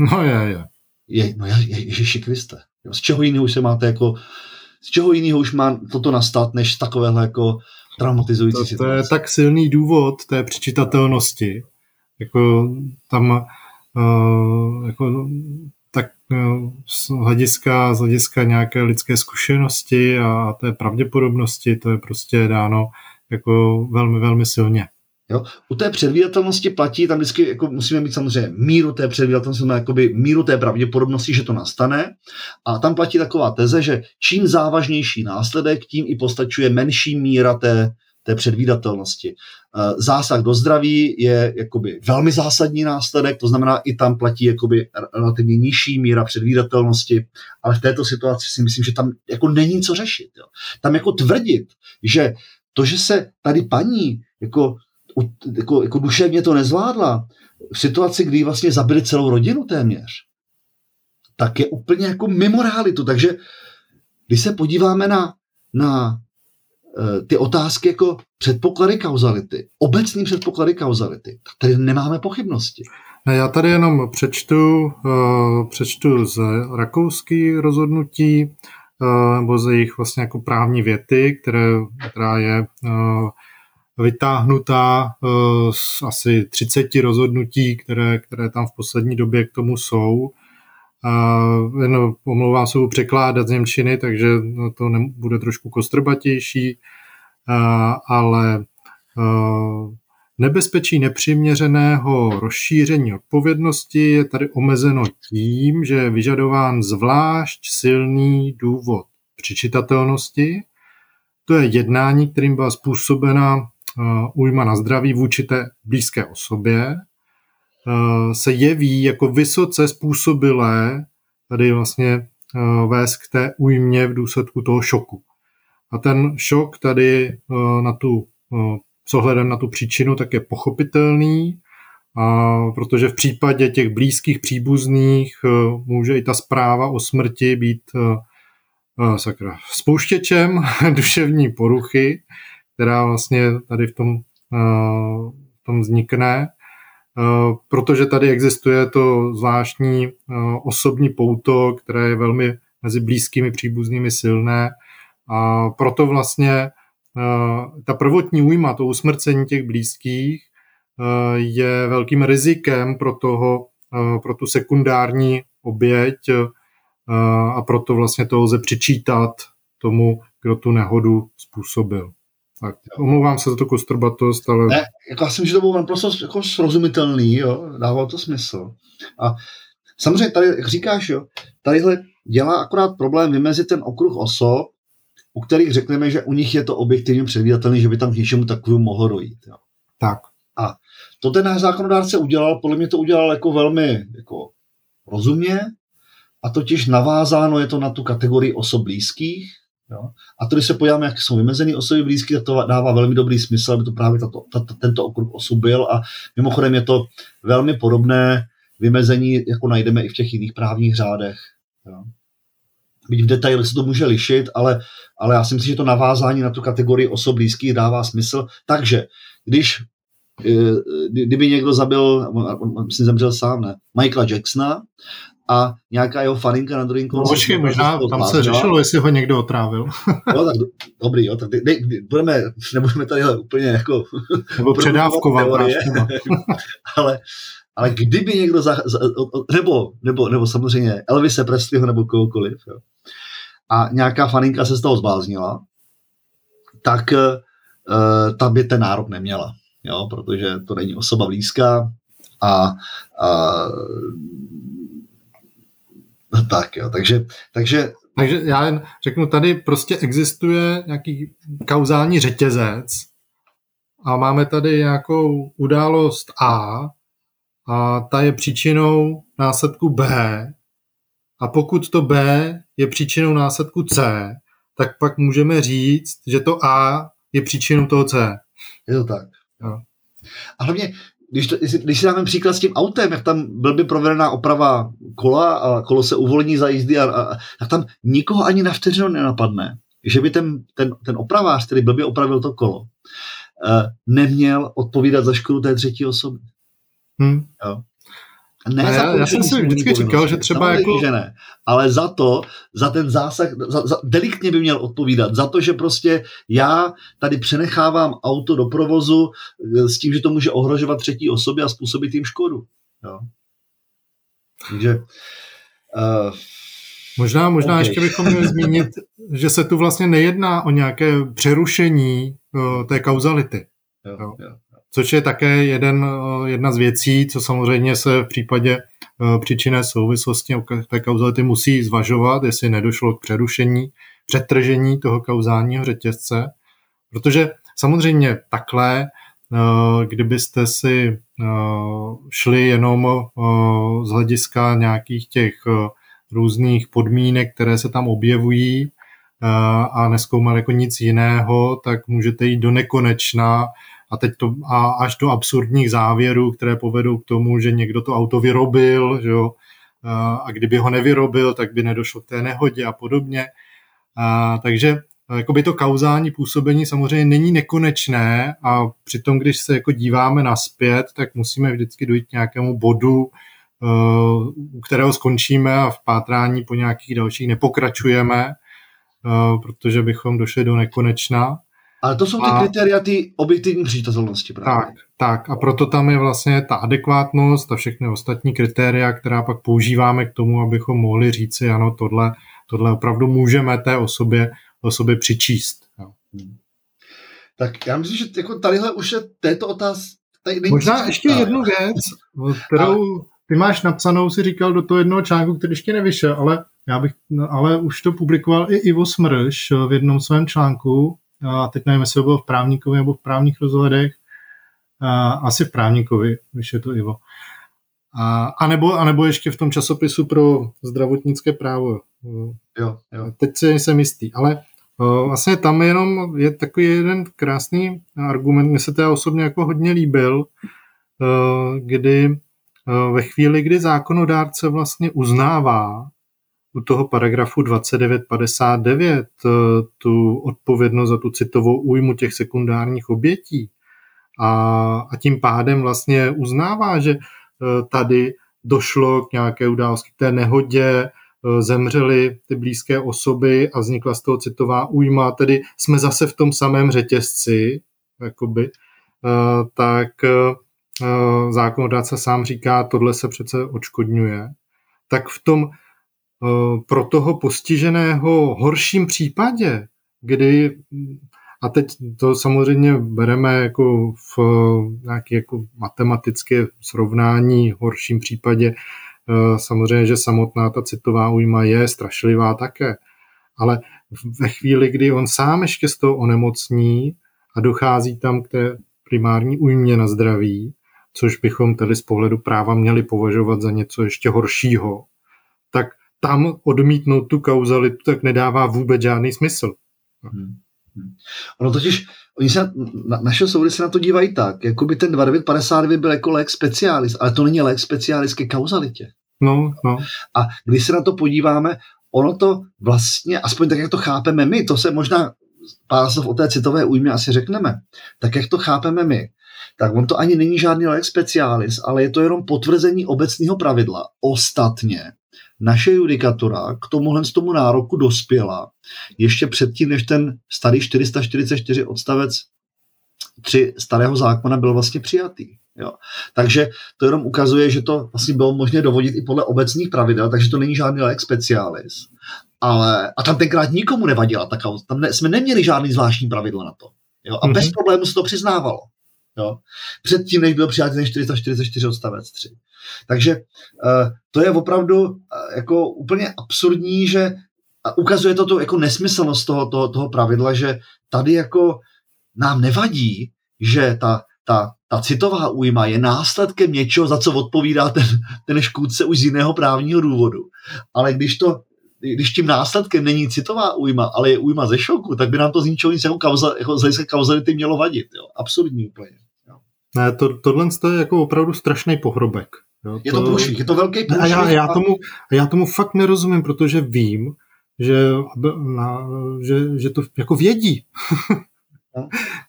No je, je. je no je, je Ježíši Kriste. Jo, z čeho jiného už se máte jako, z čeho jiného už má toto nastat, než z takovéhle jako traumatizující to, situace. To je tak silný důvod té přečitatelnosti. Jako tam uh, jako, tak uh, z, hlediska, z hlediska nějaké lidské zkušenosti a té pravděpodobnosti to je prostě dáno jako velmi, velmi silně. Jo? U té předvídatelnosti platí, tam vždycky jako musíme mít samozřejmě míru té předvídatelnosti, jakoby míru té pravděpodobnosti, že to nastane. A tam platí taková teze, že čím závažnější následek, tím i postačuje menší míra té, té předvídatelnosti. Eh, zásah do zdraví je jakoby velmi zásadní následek, to znamená, i tam platí jakoby relativně nižší míra předvídatelnosti, ale v této situaci si myslím, že tam jako není co řešit. Jo. Tam jako tvrdit, že to, že se tady paní jako, jako, jako duševně to nezvládla, v situaci, kdy vlastně zabili celou rodinu téměř, tak je úplně jako mimo realitu. Takže když se podíváme na, na uh, ty otázky jako předpoklady kauzality, obecný předpoklady kauzality, tak tady nemáme pochybnosti. Ne, já tady jenom přečtu, uh, přečtu z rakouský rozhodnutí Eh, nebo ze jejich vlastně jako právní věty, které, která je eh, vytáhnutá eh, z asi 30 rozhodnutí, které, které tam v poslední době k tomu jsou. Jen omlouvám se překládat z Němčiny, takže to bude trošku kostrbatější, ale nebezpečí nepřiměřeného rozšíření odpovědnosti je tady omezeno tím, že je vyžadován zvlášť silný důvod přičitatelnosti. To je jednání, kterým byla způsobena újma na zdraví vůči té blízké osobě, uh, se jeví jako vysoce způsobilé tady vlastně uh, vést k té újmě v důsledku toho šoku. A ten šok tady na tu s ohledem na tu příčinu, tak je pochopitelný, a protože v případě těch blízkých příbuzných může i ta zpráva o smrti být sakra, spouštěčem duševní poruchy, která vlastně tady v tom, uh, v tom vznikne, uh, protože tady existuje to zvláštní osobní pouto, které je velmi mezi blízkými příbuznými silné a proto vlastně Eh, ta prvotní újma, to usmrcení těch blízkých, eh, je velkým rizikem pro, toho, eh, pro tu sekundární oběť a proto vlastně to lze přičítat tomu, kdo tu nehodu způsobil. Tak, omlouvám se za to kostrbatost, ale... Ne, jako já si myslím, že to bylo naprosto jako srozumitelný, jo, dávalo to smysl. A samozřejmě tady, jak říkáš, jo, tadyhle dělá akorát problém vymezit ten okruh osob, u kterých řekneme, že u nich je to objektivně předvídatelné, že by tam k něčemu takovému mohlo dojít. Jo. Tak. A to ten náš zákonodárce udělal, podle mě to udělal jako velmi jako rozumně, a totiž navázáno je to na tu kategorii osob blízkých. Jo? A to, když se podíváme, jak jsou vymezené osoby blízké, tak to dává velmi dobrý smysl, aby to právě tato, tato, tento okruh osob byl. A mimochodem je to velmi podobné vymezení, jako najdeme i v těch jiných právních řádech. Jo? Byť v detailech se to může lišit, ale, ale já si myslím, že to navázání na tu kategorii osob blízkých dává smysl. Takže když eh, kdyby někdo zabil, myslím, zemřel sám, ne, Michaela Jacksona a nějaká jeho faninka na druhém konci. No, počkej, možná tam se řešilo, jestli ho někdo otrávil. jo, tak dobrý, jo, tak ne, budeme, nebudeme tady úplně jako... Nebo předávkovat. ale, ale kdyby někdo, za, za, nebo, nebo, nebo samozřejmě Elvise Presleyho nebo kohokoliv, jo, a nějaká faninka se z toho zbláznila, tak uh, ta by ten nárok neměla, jo, protože to není osoba blízká a, a tak jo, takže, takže takže já jen řeknu, tady prostě existuje nějaký kauzální řetězec a máme tady nějakou událost A a ta je příčinou následku B a pokud to B je příčinou následku C, tak pak můžeme říct, že to A je příčinou toho C. Je to tak. Jo. A hlavně, když, to, když si dáme příklad s tím autem, jak tam byl by provedená oprava kola a kolo se uvolní za jízdy a, a, a tam nikoho ani na vteřinu nenapadne, že by ten, ten, ten opravář, který blbě opravil to kolo, uh, neměl odpovídat za škodu té třetí osoby. Hmm. Jo. Ne já, já jsem si vždycky říkal, že třeba jako... Že ne, ale za to, za ten zásah, za, za, deliktně by měl odpovídat, za to, že prostě já tady přenechávám auto do provozu eh, s tím, že to může ohrožovat třetí osoby a způsobit jim škodu. Jo. Takže uh, Možná, možná okay. ještě bychom měli zmínit, že se tu vlastně nejedná o nějaké přerušení uh, té kauzality. Jo, jo. Jo což je také jeden, eh, jedna z věcí, co samozřejmě se v případě eh, příčinné souvislosti té kauzality musí zvažovat, jestli nedošlo k přerušení, přetržení toho kauzálního řetězce, protože samozřejmě takhle, eh, kdybyste si šli jenom z hlediska nějakých těch různých podmínek, které se tam objevují a neskoumal jako nic jiného, tak můžete jít do nekonečna a teď to a až do absurdních závěrů, které povedou k tomu, že někdo to auto vyrobil, že jo, a kdyby ho nevyrobil, tak by nedošlo k té nehodě a podobně. A, takže jakoby to kauzální působení samozřejmě není nekonečné a přitom, když se jako díváme naspět, tak musíme vždycky dojít k nějakému bodu, u kterého skončíme a v pátrání po nějakých dalších nepokračujeme, protože bychom došli do nekonečna. Ale to jsou ty a, kritéria ty objektivní přijatelnosti. Právě. Tak, tak. A proto tam je vlastně ta adekvátnost a všechny ostatní kritéria, která pak používáme k tomu, abychom mohli říci, ano, tohle, tohle opravdu můžeme té osobě, osobě přičíst. Jo. Tak já myslím, že jako tadyhle už je této otázka. Možná ještě jednu věc, kterou ty máš napsanou, si říkal do toho jednoho článku, který ještě nevyšel, ale já bych, no, ale už to publikoval i Ivo Smrš v jednom svém článku, a teď nevím, jestli to bylo v právníkovi nebo v právních rozhledech, a asi v právníkovi, když je to Ivo. A, a, nebo, a nebo ještě v tom časopisu pro zdravotnické právo. Jo, jo. Teď si jsem jistý, ale vlastně tam jenom je takový jeden krásný argument, mi se teda osobně jako hodně líbil, kdy ve chvíli, kdy zákonodárce vlastně uznává u toho paragrafu 2959 eh, tu odpovědnost za tu citovou újmu těch sekundárních obětí. A, a tím pádem vlastně uznává, že eh, tady došlo k nějaké události, k té nehodě, eh, zemřely ty blízké osoby a vznikla z toho citová újma, tedy jsme zase v tom samém řetězci, jakoby, tak zákonodárce sám říká, tohle se přece odškodňuje, tak v tom pro toho postiženého horším případě, kdy a teď to samozřejmě bereme jako v nějaké jako matematické srovnání horším případě, samozřejmě, že samotná ta citová újma je strašlivá také, ale ve chvíli, kdy on sám ještě z toho onemocní a dochází tam k té primární újmě na zdraví, což bychom tedy z pohledu práva měli považovat za něco ještě horšího, tak tam odmítnout tu kauzalitu tak nedává vůbec žádný smysl. Hmm. Hmm. Ono totiž, oni se, na, naše soudy se na to dívají tak, jako by ten 2959 byl jako lex specialis, ale to není lex specialis ke kauzalitě. No, no. A když se na to podíváme, ono to vlastně, aspoň tak, jak to chápeme my, to se možná pár slov o té citové újmě asi řekneme, tak jak to chápeme my, tak on to ani není žádný lex specialis, ale je to jenom potvrzení obecného pravidla. Ostatně naše judikatura k tomuhle z tomu nároku dospěla ještě předtím, než ten starý 444 odstavec 3 starého zákona byl vlastně přijatý. Jo. Takže to jenom ukazuje, že to vlastně bylo možné dovodit i podle obecných pravidel, takže to není žádný lex specialis. Ale, a tam tenkrát nikomu nevadila ta kauza. Tam ne, jsme neměli žádný zvláštní pravidla na to. Jo. A mm-hmm. bez problému se to přiznávalo. Jo. Předtím, než byl přijatý ten 444 odstavec 3. Takže uh, to je opravdu uh, jako úplně absurdní, že ukazuje to tu jako nesmyslnost toho, toho, toho pravidla, že tady jako nám nevadí, že ta, ta, ta citová újma je následkem něčeho, za co odpovídá ten, ten škůdce už z jiného právního důvodu. Ale když to když tím následkem není citová újma, ale je újma ze šoku, tak by nám to z ničeho nic jako, kauza, jako z hlediska kauzality mělo vadit. Jo. Absurdní úplně. Ne, to, tohle je jako opravdu strašný pohrobek. Jo, je to průšvih, je to velký průšvih. A já, já, tomu, já tomu fakt nerozumím, protože vím, že, na, že, že to jako vědí.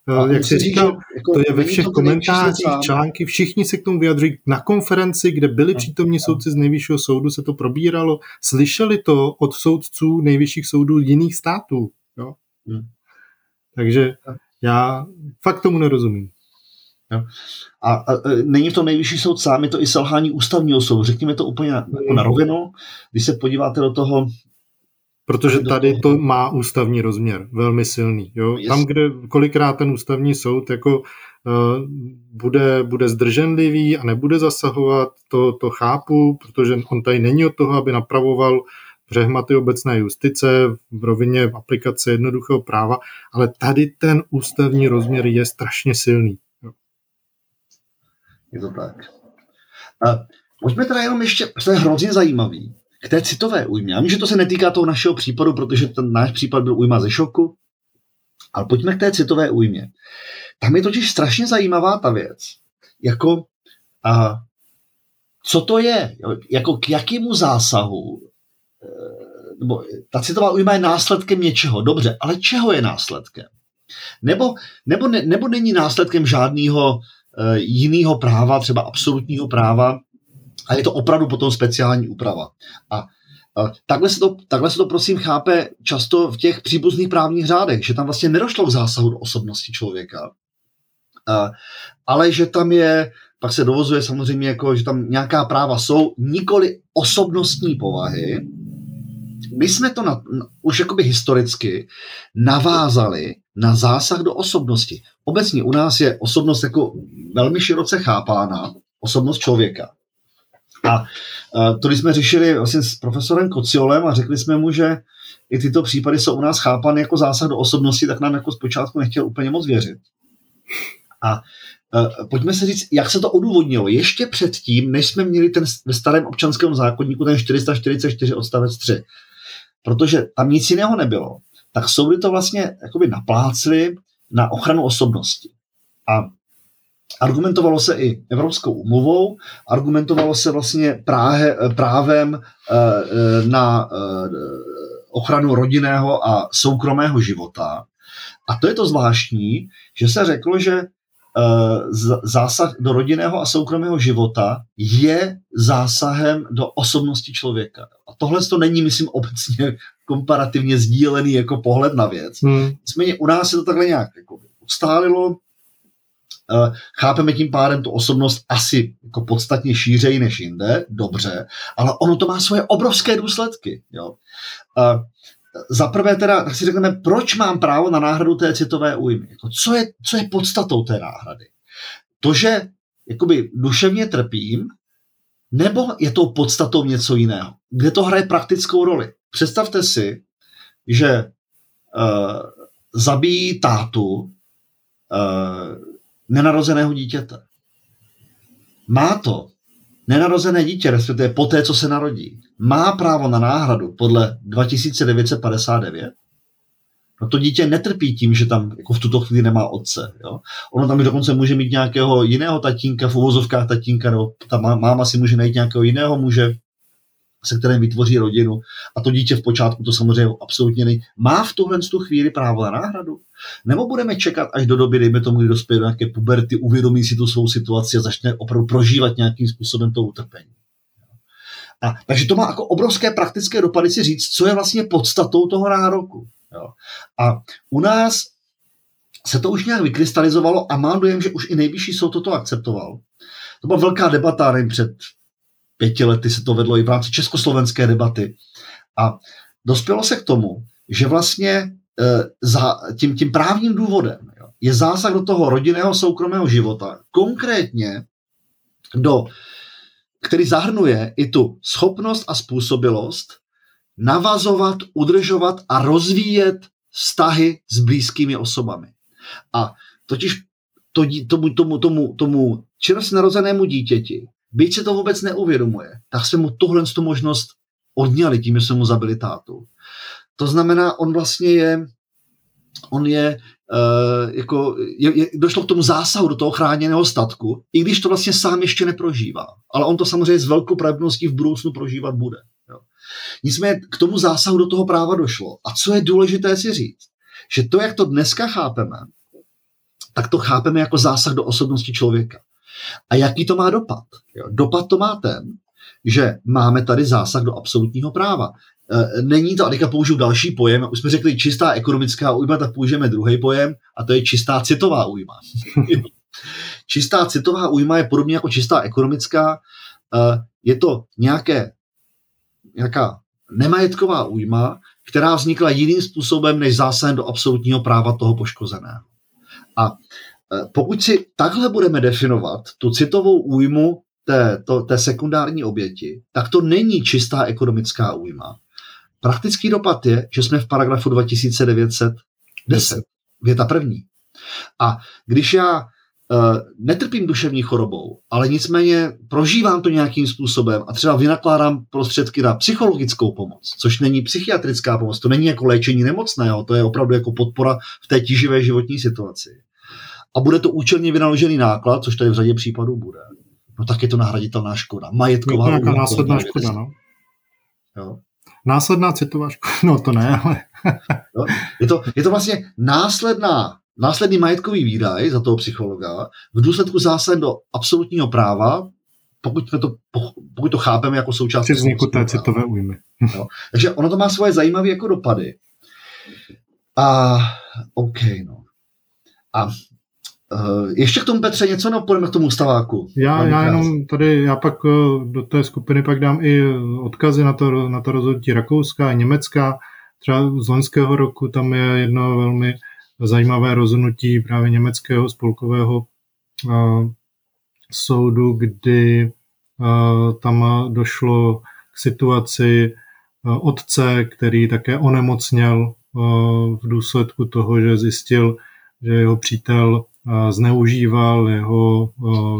No. Jak jsi říkal, že, jako, to je ve všech komentářích, články, všichni se k tomu vyjadřují. Na konferenci, kde byli no. přítomní soudci z nejvyššího soudu, se to probíralo. Slyšeli to od soudců nejvyšších soudů jiných států. Jo? Hmm. Takže já fakt tomu nerozumím. Jo. A, a, a není to nejvyšší soud sám, je to i selhání ústavního soudu. Řekněme to úplně na, jako na rovinu. Když se podíváte do toho Protože tady to má ústavní rozměr, velmi silný. Jo? Tam, kde kolikrát ten ústavní soud jako uh, bude, bude zdrženlivý a nebude zasahovat, to, to chápu, protože on tady není od toho, aby napravoval přehmaty obecné justice v rovině aplikace jednoduchého práva, ale tady ten ústavní rozměr je strašně silný. Je to tak. A pojďme teda jenom ještě, to je hrozně zajímavý, k té citové újmě. Já vím, že to se netýká toho našeho případu, protože ten náš případ byl újma ze šoku, ale pojďme k té citové újmě. Tam je totiž strašně zajímavá ta věc. Jako, a, co to je? Jako k jakému zásahu? E, nebo ta citová újma je následkem něčeho. Dobře, ale čeho je následkem? Nebo, nebo, ne, nebo není následkem žádného jiného práva, třeba absolutního práva, a je to opravdu potom speciální úprava. A Takhle se, to, takhle se to prosím chápe často v těch příbuzných právních řádech, že tam vlastně nedošlo k zásahu do osobnosti člověka, ale že tam je, pak se dovozuje samozřejmě, jako, že tam nějaká práva jsou nikoli osobnostní povahy. My jsme to na, už jakoby historicky navázali na zásah do osobnosti. Obecně u nás je osobnost jako velmi široce chápána, osobnost člověka. A to, když jsme řešili vlastně s profesorem Kociolem a řekli jsme mu, že i tyto případy jsou u nás chápány jako zásah do osobnosti, tak nám jako zpočátku nechtěl úplně moc věřit. A Uh, pojďme se říct, jak se to odůvodnilo. Ještě předtím, než jsme měli ten ve starém občanském zákonníku ten 444 odstavec 3. Protože tam nic jiného nebylo. Tak soudy to vlastně jakoby naplácli na ochranu osobnosti. A Argumentovalo se i Evropskou umluvou, argumentovalo se vlastně práhe, právem eh, eh, na eh, ochranu rodinného a soukromého života. A to je to zvláštní, že se řeklo, že zásah do rodinného a soukromého života je zásahem do osobnosti člověka. A tohle to není, myslím, obecně komparativně sdílený jako pohled na věc. Hmm. Nicméně u nás se to takhle nějak jako ustálilo, chápeme tím pádem tu osobnost asi jako podstatně šířej než jinde, dobře, ale ono to má svoje obrovské důsledky. Jo. Eh, za prvé teda, tak si řekneme, proč mám právo na náhradu té citové újmy? Jako, co, je, co je podstatou té náhrady? To, že jakoby duševně trpím, nebo je to podstatou něco jiného? Kde to hraje praktickou roli? Představte si, že uh, zabíjí tátu uh, nenarozeného dítěte. Má to nenarozené dítě, respektive po té, co se narodí, má právo na náhradu podle 2959? No to dítě netrpí tím, že tam jako v tuto chvíli nemá otce. Jo? Ono tam dokonce může mít nějakého jiného tatínka, v uvozovkách tatínka, nebo ta máma si může najít nějakého jiného muže, se kterým vytvoří rodinu. A to dítě v počátku to samozřejmě absolutně není. Má v tuhle tu chvíli právo na náhradu? Nebo budeme čekat až do doby, dejme tomu, kdy dospěje do nějaké puberty, uvědomí si tu svou situaci a začne opravdu prožívat nějakým způsobem to utrpení. A, takže to má jako obrovské praktické dopady si říct, co je vlastně podstatou toho nároku. Jo. A u nás se to už nějak vykrystalizovalo a mám dojem, že už i nejvyšší soud toto akceptoval. To byla velká debata, nevím, před pěti lety se to vedlo i v rámci československé debaty. A dospělo se k tomu, že vlastně e, za tím, tím právním důvodem jo, je zásah do toho rodinného soukromého života, konkrétně do, který zahrnuje i tu schopnost a způsobilost navazovat, udržovat a rozvíjet vztahy s blízkými osobami. A totiž to, tomu, tomu, tomu, tomu čerstvě narozenému dítěti byť se to vůbec neuvědomuje, tak se mu tuhle tu možnost odňali tím, že se mu zabili tátu. To znamená, on vlastně je, on je, uh, jako, je, je, došlo k tomu zásahu do toho chráněného statku, i když to vlastně sám ještě neprožívá. Ale on to samozřejmě s velkou pravděpodobností v budoucnu prožívat bude. Jo. Nicméně k tomu zásahu do toho práva došlo. A co je důležité si říct, že to, jak to dneska chápeme, tak to chápeme jako zásah do osobnosti člověka. A jaký to má dopad? Jo, dopad to má ten, že máme tady zásah do absolutního práva. E, není to, a teďka použiju další pojem, už jsme řekli čistá ekonomická újma, tak použijeme druhý pojem, a to je čistá citová újma. čistá citová újma je podobně jako čistá ekonomická, e, je to nějaké, nějaká nemajetková újma, která vznikla jiným způsobem než zásahem do absolutního práva toho poškozeného. A pokud si takhle budeme definovat tu citovou újmu té, to, té sekundární oběti, tak to není čistá ekonomická újma. Praktický dopad je, že jsme v paragrafu 2910, věta první. A když já uh, netrpím duševní chorobou, ale nicméně prožívám to nějakým způsobem a třeba vynakládám prostředky na psychologickou pomoc, což není psychiatrická pomoc, to není jako léčení nemocného, to je opravdu jako podpora v té tíživé životní situaci a bude to účelně vynaložený náklad, což tady v řadě případů bude, no tak je to nahraditelná škoda. Majetková. Je to nějaká následná škoda, no. Jo. Následná citová škoda, no to ne, ale... jo. Je, to, je to vlastně následná, následný majetkový výdaj za toho psychologa v důsledku zásah do absolutního práva, pokud, to, pokud to chápeme jako součást... Při vzniku té citové újmy. Jo. Takže ono to má svoje zajímavé jako dopady. A OK, no. A ještě k tomu, Petře, něco no, půjdeme k tomu staváku. Já, já jenom tady, já pak eh, do té skupiny pak dám i odkazy na to, na to rozhodnutí Rakouska a Německa. Třeba z loňského roku tam je jedno velmi zajímavé rozhodnutí právě německého spolkového uh, soudu, kdy uh, tam došlo k situaci uh, otce, který také onemocněl v důsledku toho, že zjistil, že jeho přítel zneužíval jeho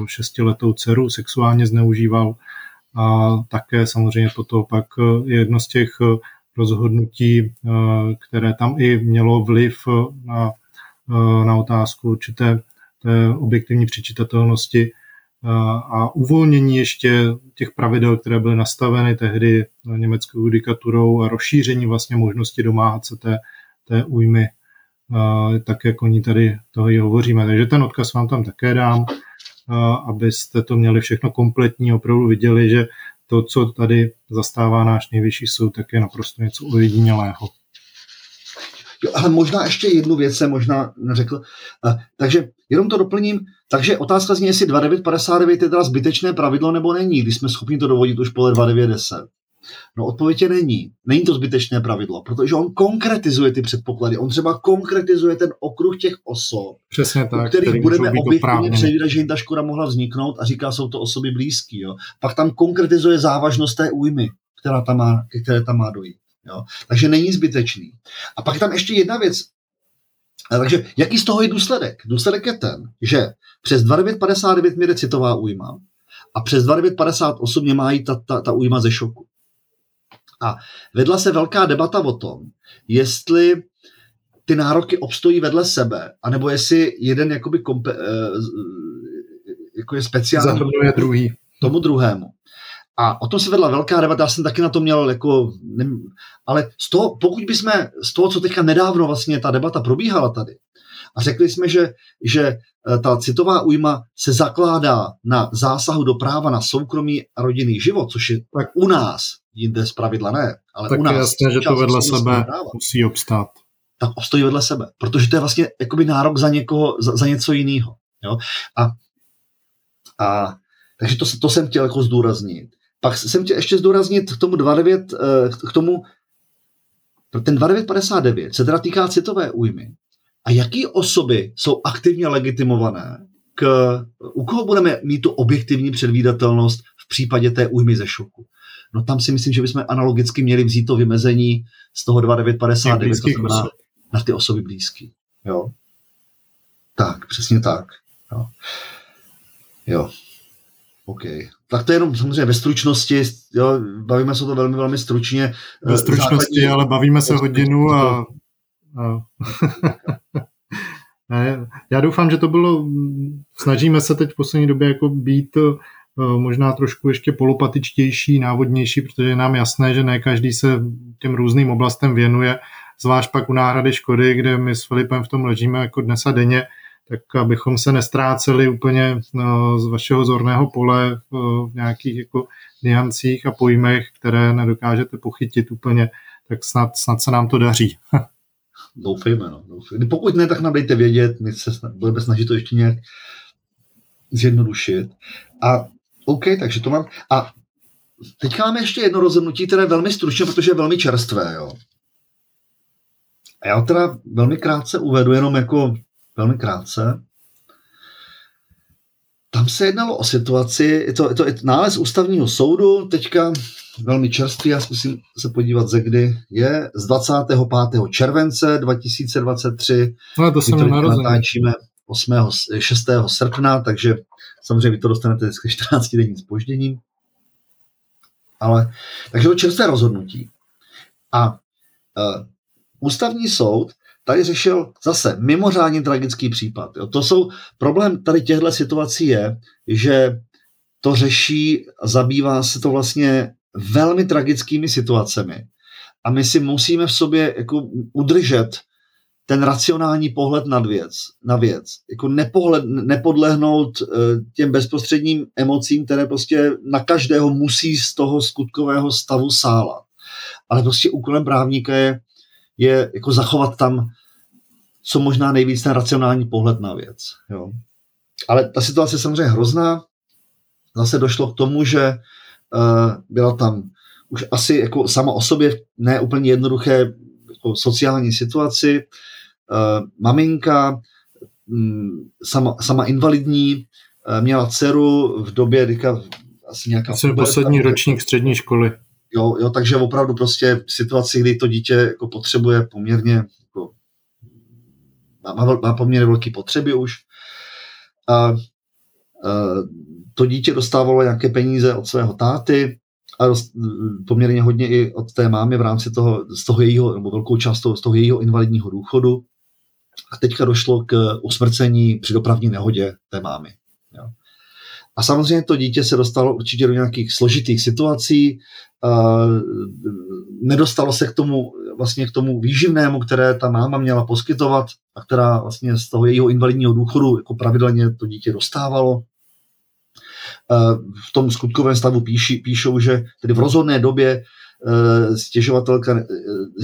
šestiletou dceru, sexuálně zneužíval. A také samozřejmě toto pak je jedno z těch rozhodnutí, které tam i mělo vliv na, na otázku určité té objektivní přečitatelnosti. A uvolnění ještě těch pravidel, které byly nastaveny tehdy německou judikaturou a rozšíření vlastně možnosti domáhat se té, té újmy tak jak oni tady toho i hovoříme. Takže ten odkaz vám tam také dám, abyste to měli všechno kompletní, opravdu viděli, že to, co tady zastává náš nejvyšší soud, tak je naprosto něco ojedinělého. Jo, ale možná ještě jednu věc jsem možná neřekl. Takže jenom to doplním. Takže otázka zní, jestli 2959 je teda zbytečné pravidlo nebo není, když jsme schopni to dovodit už podle 2910. No odpověď je není. Není to zbytečné pravidlo, protože on konkretizuje ty předpoklady. On třeba konkretizuje ten okruh těch osob, Přesně tak, u kterých který budeme objektivně předvídat, že jim ta škoda mohla vzniknout a říká, jsou to osoby blízké. Jo. Pak tam konkretizuje závažnost té újmy, která tam má, které tam má dojít. Jo. Takže není zbytečný. A pak tam ještě jedna věc. Takže jaký z toho je důsledek? Důsledek je ten, že přes 2959 měre citová újma a přes 2958 mě má jít ta, ta, ta újma ze šoku. A vedla se velká debata o tom, jestli ty nároky obstojí vedle sebe, anebo jestli jeden jakoby kompe, eh, jako je speciální Zahrnuje druhý. tomu druhému. A o tom se vedla velká debata, já jsem taky na to měl jako, ne, ale z toho, pokud bychom z toho, co teďka nedávno vlastně ta debata probíhala tady, a řekli jsme, že, že eh, ta citová újma se zakládá na zásahu do práva na soukromý a rodinný život, což je tak u nás, jinde z pravidla ne, ale tak u nás. je jasné, že to vedle sebe práva, musí obstát. Tak obstojí vedle sebe, protože to je vlastně jakoby nárok za někoho, za, za něco jiného. Jo? A, a takže to, to jsem chtěl jako zdůraznit. Pak jsem chtěl ještě zdůraznit k tomu 29, eh, k tomu, ten 2959 se teda týká citové újmy. A jaký osoby jsou aktivně legitimované k, u koho budeme mít tu objektivní předvídatelnost v případě té újmy ze šoku? No tam si myslím, že bychom analogicky měli vzít to vymezení z toho 2959, to znamená na ty osoby blízký. Jo? Tak, přesně tak. Jo. jo. OK. Tak to je jenom samozřejmě ve stručnosti, jo, bavíme se to velmi, velmi stručně. Ve stručnosti, Základní, ale bavíme se hodinu a... a... Já doufám, že to bylo, snažíme se teď v poslední době jako být možná trošku ještě polopatičtější, návodnější, protože je nám jasné, že ne každý se těm různým oblastem věnuje, zvlášť pak u náhrady škody, kde my s Filipem v tom ležíme jako dnes a denně, tak abychom se nestráceli úplně no, z vašeho zorného pole v nějakých jako niancích a pojmech, které nedokážete pochytit úplně, tak snad, snad se nám to daří. Doufejme, no. Doufejme. Pokud ne, tak nám dejte vědět, my se budeme snažit to ještě nějak zjednodušit. A OK, takže to mám. A teďka máme ještě jedno rozhodnutí, které je velmi stručné, protože je velmi čerstvé. Jo. A já teda velmi krátce uvedu, jenom jako velmi krátce. Tam se jednalo o situaci, je to, je to je nález ústavního soudu, teďka velmi čerstvý, já zkusím se podívat ze kdy, je z 25. července 2023. No, to se natáčíme 8. 6. srpna, takže samozřejmě vy to dostanete vždycky 14 denní spožděním. Ale, takže to čerstvé rozhodnutí. A uh, ústavní soud tady řešil zase mimořádně tragický případ. Jo. To jsou, problém tady těchto situací je, že to řeší, zabývá se to vlastně velmi tragickými situacemi. A my si musíme v sobě jako udržet ten racionální pohled na věc, na věc. Jako nepohled, nepodlehnout uh, těm bezprostředním emocím, které prostě na každého musí z toho skutkového stavu sálat. Ale prostě úkolem právníka je je jako zachovat tam co možná nejvíc ten racionální pohled na věc. Jo. Ale ta situace je samozřejmě hrozná. Zase došlo k tomu, že uh, byla tam už asi jako sama o sobě ne úplně jednoduché jako sociální situaci. Uh, maminka, um, sama, sama invalidní, uh, měla dceru v době, kdy asi nějaká... Asi poslední ročník střední školy. Jo, jo, takže opravdu prostě v situaci, kdy to dítě jako potřebuje poměrně, jako, má, má poměrně velké potřeby už, a, a to dítě dostávalo nějaké peníze od svého táty a dost, poměrně hodně i od té mámy v rámci toho, z toho jejího, nebo velkou část toho, z toho jejího invalidního důchodu. A teďka došlo k usmrcení při dopravní nehodě té mámy. Jo. A samozřejmě to dítě se dostalo určitě do nějakých složitých situací, nedostalo se k tomu, vlastně k tomu výživnému, které ta máma měla poskytovat a která vlastně z toho jejího invalidního důchodu jako pravidelně to dítě dostávalo. V tom skutkovém stavu píši, píšou, že tedy v rozhodné době stěžovatelka eh,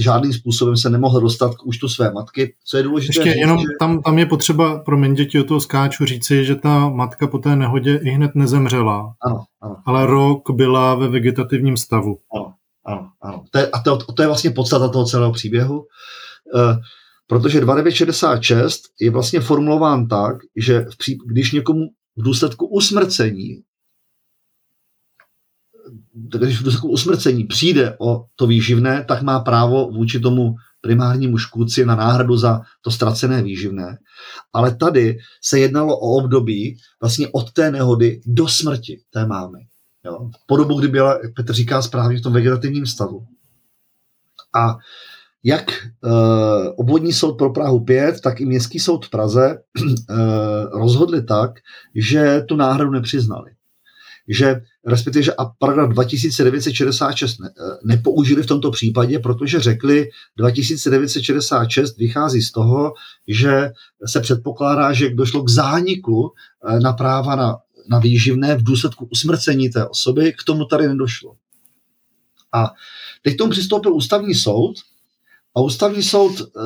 žádným způsobem se nemohla dostat k účtu své matky. Co je důležité? Ještě říct, jenom že... tam, tam je potřeba, pro mě děti o toho skáču, říci, že ta matka po té nehodě i hned nezemřela. Ano, ano. Ale rok byla ve vegetativním stavu. Ano, ano, ano. To je, a to, to je vlastně podstata toho celého příběhu, uh, protože 2966 je vlastně formulován tak, že v pří, když někomu v důsledku usmrcení když v důsledku usmrcení přijde o to výživné, tak má právo vůči tomu primárnímu škůdci na náhradu za to ztracené výživné. Ale tady se jednalo o období vlastně od té nehody do smrti té mámy. Jo? Po dobu, kdy byla, jak Petr říká správně, v tom vegetativním stavu. A jak e, obvodní soud pro Prahu 5, tak i městský soud v Praze e, rozhodli tak, že tu náhradu nepřiznali že respektive, že a paragraf 2966 ne, eh, nepoužili v tomto případě, protože řekli, 2966 vychází z toho, že se předpokládá, že došlo k zániku eh, na práva na, na výživné v důsledku usmrcení té osoby, k tomu tady nedošlo. A teď tomu přistoupil ústavní soud a ústavní soud eh,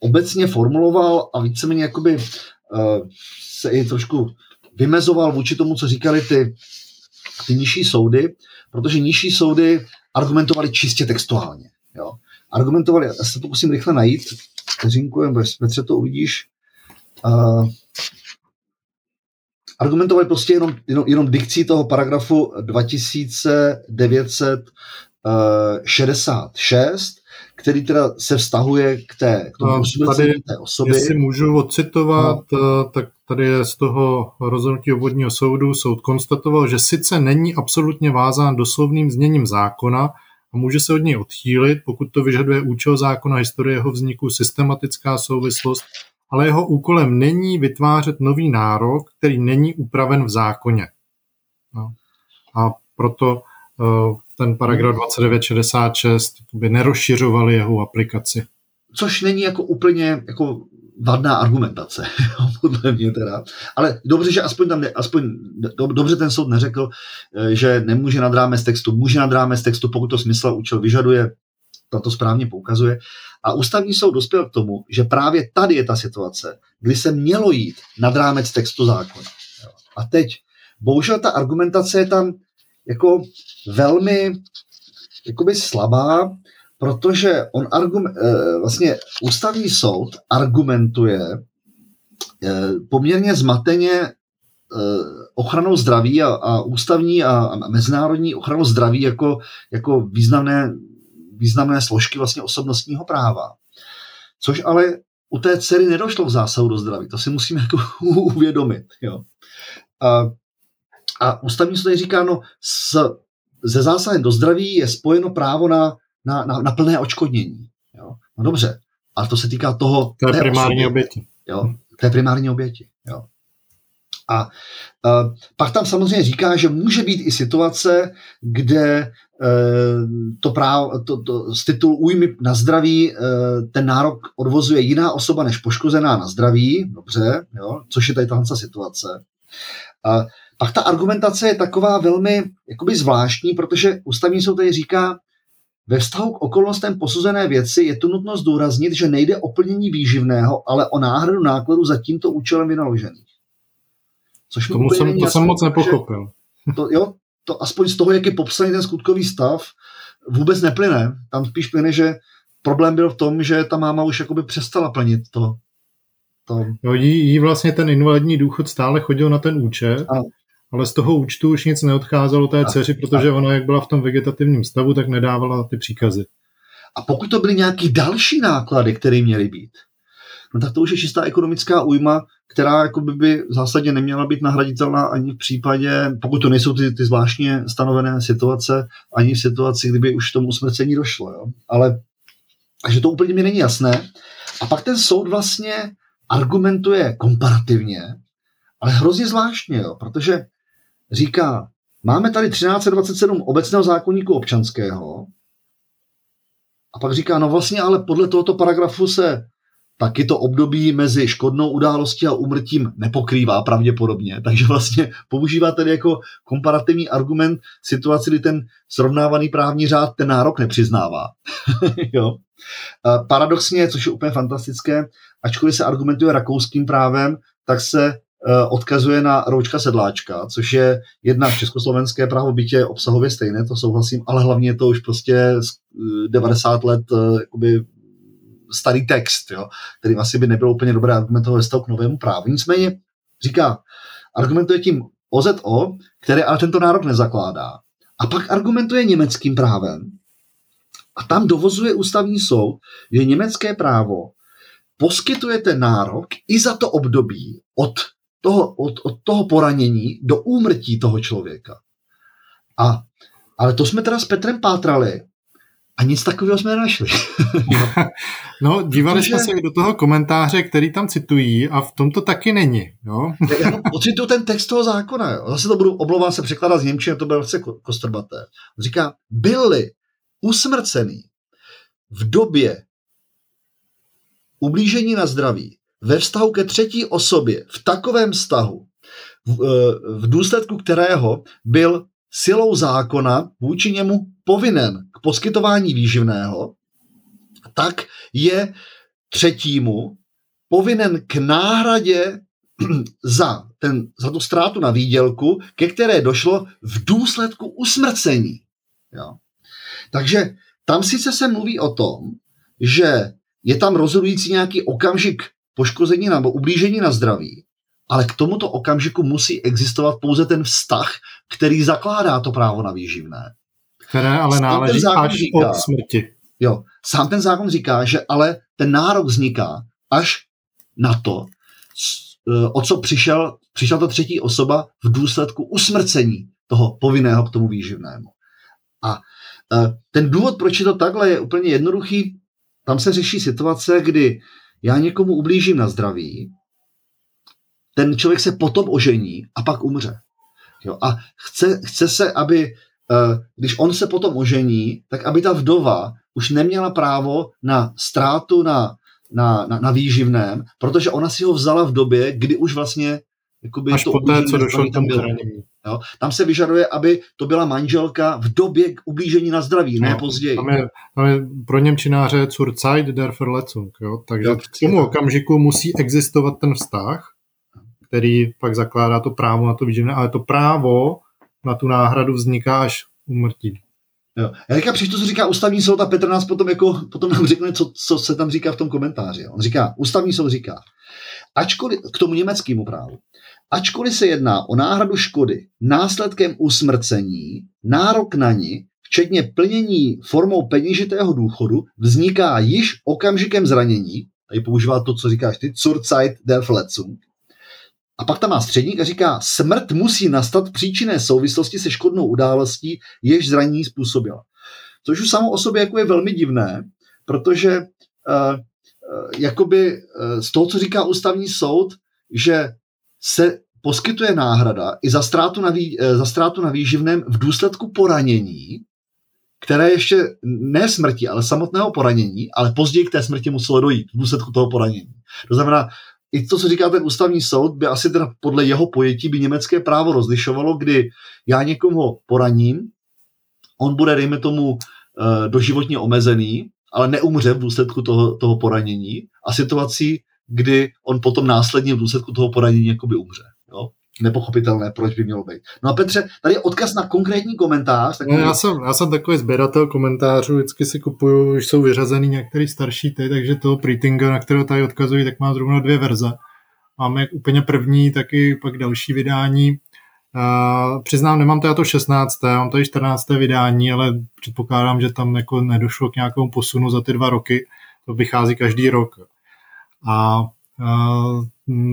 obecně formuloval a víceméně jakoby eh, se i trošku vymezoval vůči tomu, co říkali ty, ty nižší soudy, protože nižší soudy argumentovali čistě textuálně. Jo. Argumentovali, já se to pokusím rychle najít, vteřinku, Petře to uvidíš, uh, argumentovali prostě jenom, jenom, jenom dikcí toho paragrafu 2966, který teda se vztahuje k, té, k tomu tady, té osoby. Jestli můžu odcitovat, no. tak tady je z toho rozhodnutí obvodního soudu. Soud konstatoval, že sice není absolutně vázán doslovným zněním zákona a může se od něj odchýlit, pokud to vyžaduje účel zákona, historie jeho vzniku, systematická souvislost, ale jeho úkolem není vytvářet nový nárok, který není upraven v zákoně. No. A proto uh, ten paragraf 2966 by nerozšiřovali jeho aplikaci. Což není jako úplně jako vadná argumentace, podle mě teda. Ale dobře, že aspoň tam, aspoň do, dobře ten soud neřekl, eh, že nemůže nad rámec textu, může nad rámec textu, pokud to smysl účel vyžaduje, to správně poukazuje. A ústavní soud dospěl k tomu, že právě tady je ta situace, kdy se mělo jít nad rámec textu zákona. A teď, bohužel ta argumentace je tam jako velmi jakoby slabá, protože on argum, eh, vlastně ústavní soud argumentuje eh, poměrně zmateně eh, ochranou zdraví a, a ústavní a, a mezinárodní ochranou zdraví jako, jako významné, významné složky vlastně osobnostního práva. Což ale u té dcery nedošlo v zásahu do zdraví. To si musíme jako uvědomit. Jo. A, a ústavní soud říká, no s, ze zásahem do zdraví je spojeno právo na na, na, na plné očkodnění. Jo? No dobře, ale to se týká toho... To je primární osoby, oběti. Jo? To je primární oběti. Jo? A uh, pak tam samozřejmě říká, že může být i situace, kde uh, to právo, to, to, z titulu újmy na zdraví uh, ten nárok odvozuje jiná osoba než poškozená na zdraví, dobře, jo? což je tady tahle situace. Uh, pak ta argumentace je taková velmi jakoby zvláštní, protože ústavní soud tady říká, ve vztahu k okolnostem posuzené věci je tu nutno zdůraznit, že nejde o plnění výživného, ale o náhradu nákladů za tímto účelem vynaložených. Což Tomu jsem, to jasný, jsem moc nepochopil. To, jo, to aspoň z toho, jak je popsaný ten skutkový stav, vůbec neplyne. Tam spíš plyne, že problém byl v tom, že ta máma už jakoby přestala plnit to. to. Jo, jí, jí vlastně ten invalidní důchod stále chodil na ten účet. Ano ale z toho účtu už nic neodcházelo té dceři, protože ona, jak byla v tom vegetativním stavu, tak nedávala ty příkazy. A pokud to byly nějaké další náklady, které měly být, no tak to už je čistá ekonomická újma, která jako by, v zásadě neměla být nahraditelná ani v případě, pokud to nejsou ty, ty zvláštně stanovené situace, ani v situaci, kdyby už tomu usmrcení došlo. Jo? Ale takže to úplně mi není jasné. A pak ten soud vlastně argumentuje komparativně, ale hrozně zvláštně, jo? protože říká, máme tady 1327 obecného zákonníku občanského a pak říká, no vlastně ale podle tohoto paragrafu se taky to období mezi škodnou událostí a umrtím nepokrývá pravděpodobně. Takže vlastně používá tedy jako komparativní argument situaci, kdy ten srovnávaný právní řád ten nárok nepřiznává. jo. Paradoxně, což je úplně fantastické, ačkoliv se argumentuje rakouským právem, tak se odkazuje na Roučka Sedláčka, což je jedna československé právo bytě obsahově stejné, to souhlasím, ale hlavně je to už prostě 90 let jakoby starý text, jo, kterým asi by nebylo úplně dobré argumentovat ve k novému právu. Nicméně říká, argumentuje tím OZO, které ale tento nárok nezakládá. A pak argumentuje německým právem. A tam dovozuje ústavní soud, že německé právo poskytuje ten nárok i za to období od toho, od, od toho poranění do úmrtí toho člověka. A, ale to jsme teda s Petrem pátrali a nic takového jsme nenašli. no, dívali Protože... jsme se do toho komentáře, který tam citují a v tom to taky není. Jo? Já ocituju ten text toho zákona. Jo. Zase to budu, oblouvám se, překládat z Němčiny, to bylo velice kostrbaté. On říká, byli usmrcený v době ublížení na zdraví ve vztahu ke třetí osobě v takovém vztahu, v, eh, v důsledku kterého byl silou zákona vůči němu povinen k poskytování výživného, tak je třetímu povinen k náhradě za, ten, za tu ztrátu na výdělku, ke které došlo v důsledku usmrcení. Jo. Takže tam sice se mluví o tom, že je tam rozhodující nějaký okamžik poškození nebo ublížení na zdraví, ale k tomuto okamžiku musí existovat pouze ten vztah, který zakládá to právo na výživné. Které ale náleží až říká, od smrti. Jo, sám ten zákon říká, že ale ten nárok vzniká až na to, e, o co přišel, přišel ta třetí osoba v důsledku usmrcení toho povinného k tomu výživnému. A e, ten důvod, proč je to takhle, je úplně jednoduchý. Tam se řeší situace, kdy já někomu ublížím na zdraví, ten člověk se potom ožení a pak umře. Jo? A chce, chce se, aby, eh, když on se potom ožení, tak aby ta vdova už neměla právo na ztrátu na, na, na, na výživném, protože ona si ho vzala v době, kdy už vlastně jakoby Až to poté, co došlo k tomu zranění. Jo? Tam se vyžaduje, aby to byla manželka v době k ublížení na zdraví, no, ne později. Tam je, tam je pro Němčináře zur Zeit der Verletzung. Jo? Takže jo, v tomu okamžiku musí existovat ten vztah, který pak zakládá to právo na to výživné, ale to právo na tu náhradu vzniká až umrtí. Jo. Já říkám, přečtu, co říká ústavní soud a Petr nás potom, jako, potom nám řekne, co, co se tam říká v tom komentáři. On říká, ústavní soud říká, ačkoliv, k tomu německému právu, ačkoliv se jedná o náhradu škody následkem usmrcení, nárok na ní, včetně plnění formou peněžitého důchodu, vzniká již okamžikem zranění, tady používá to, co říkáš ty, Zurzeit der Verletzung, a pak tam má středník a říká, smrt musí nastat v příčinné souvislosti se škodnou událostí, jež zranění způsobila. Což už samo o sobě jako je velmi divné, protože uh, uh, jakoby uh, z toho, co říká ústavní soud, že se poskytuje náhrada i za ztrátu na, vý, za ztrátu na výživném v důsledku poranění, které ještě ne smrti, ale samotného poranění, ale později k té smrti muselo dojít v důsledku toho poranění. To znamená, i to, co říká ten ústavní soud, by asi teda podle jeho pojetí by německé právo rozlišovalo, kdy já někomu poraním, on bude, dejme tomu, eh, doživotně omezený, ale neumře v důsledku toho, toho poranění a situací, kdy on potom následně v důsledku toho poranění jakoby umře. Jo? nepochopitelné, proč by mělo být. No a Petře, tady je odkaz na konkrétní komentář. Takový... Já, jsem, já jsem takový sběratel komentářů, vždycky si kupuju, už jsou vyřazený některý starší ty, takže toho Pretinga, na kterého tady odkazují, tak má zrovna dvě verze. Máme úplně první, taky pak další vydání. Uh, přiznám, nemám to já to 16. mám tady 14. vydání, ale předpokládám, že tam jako nedošlo k nějakému posunu za ty dva roky. To vychází každý rok. A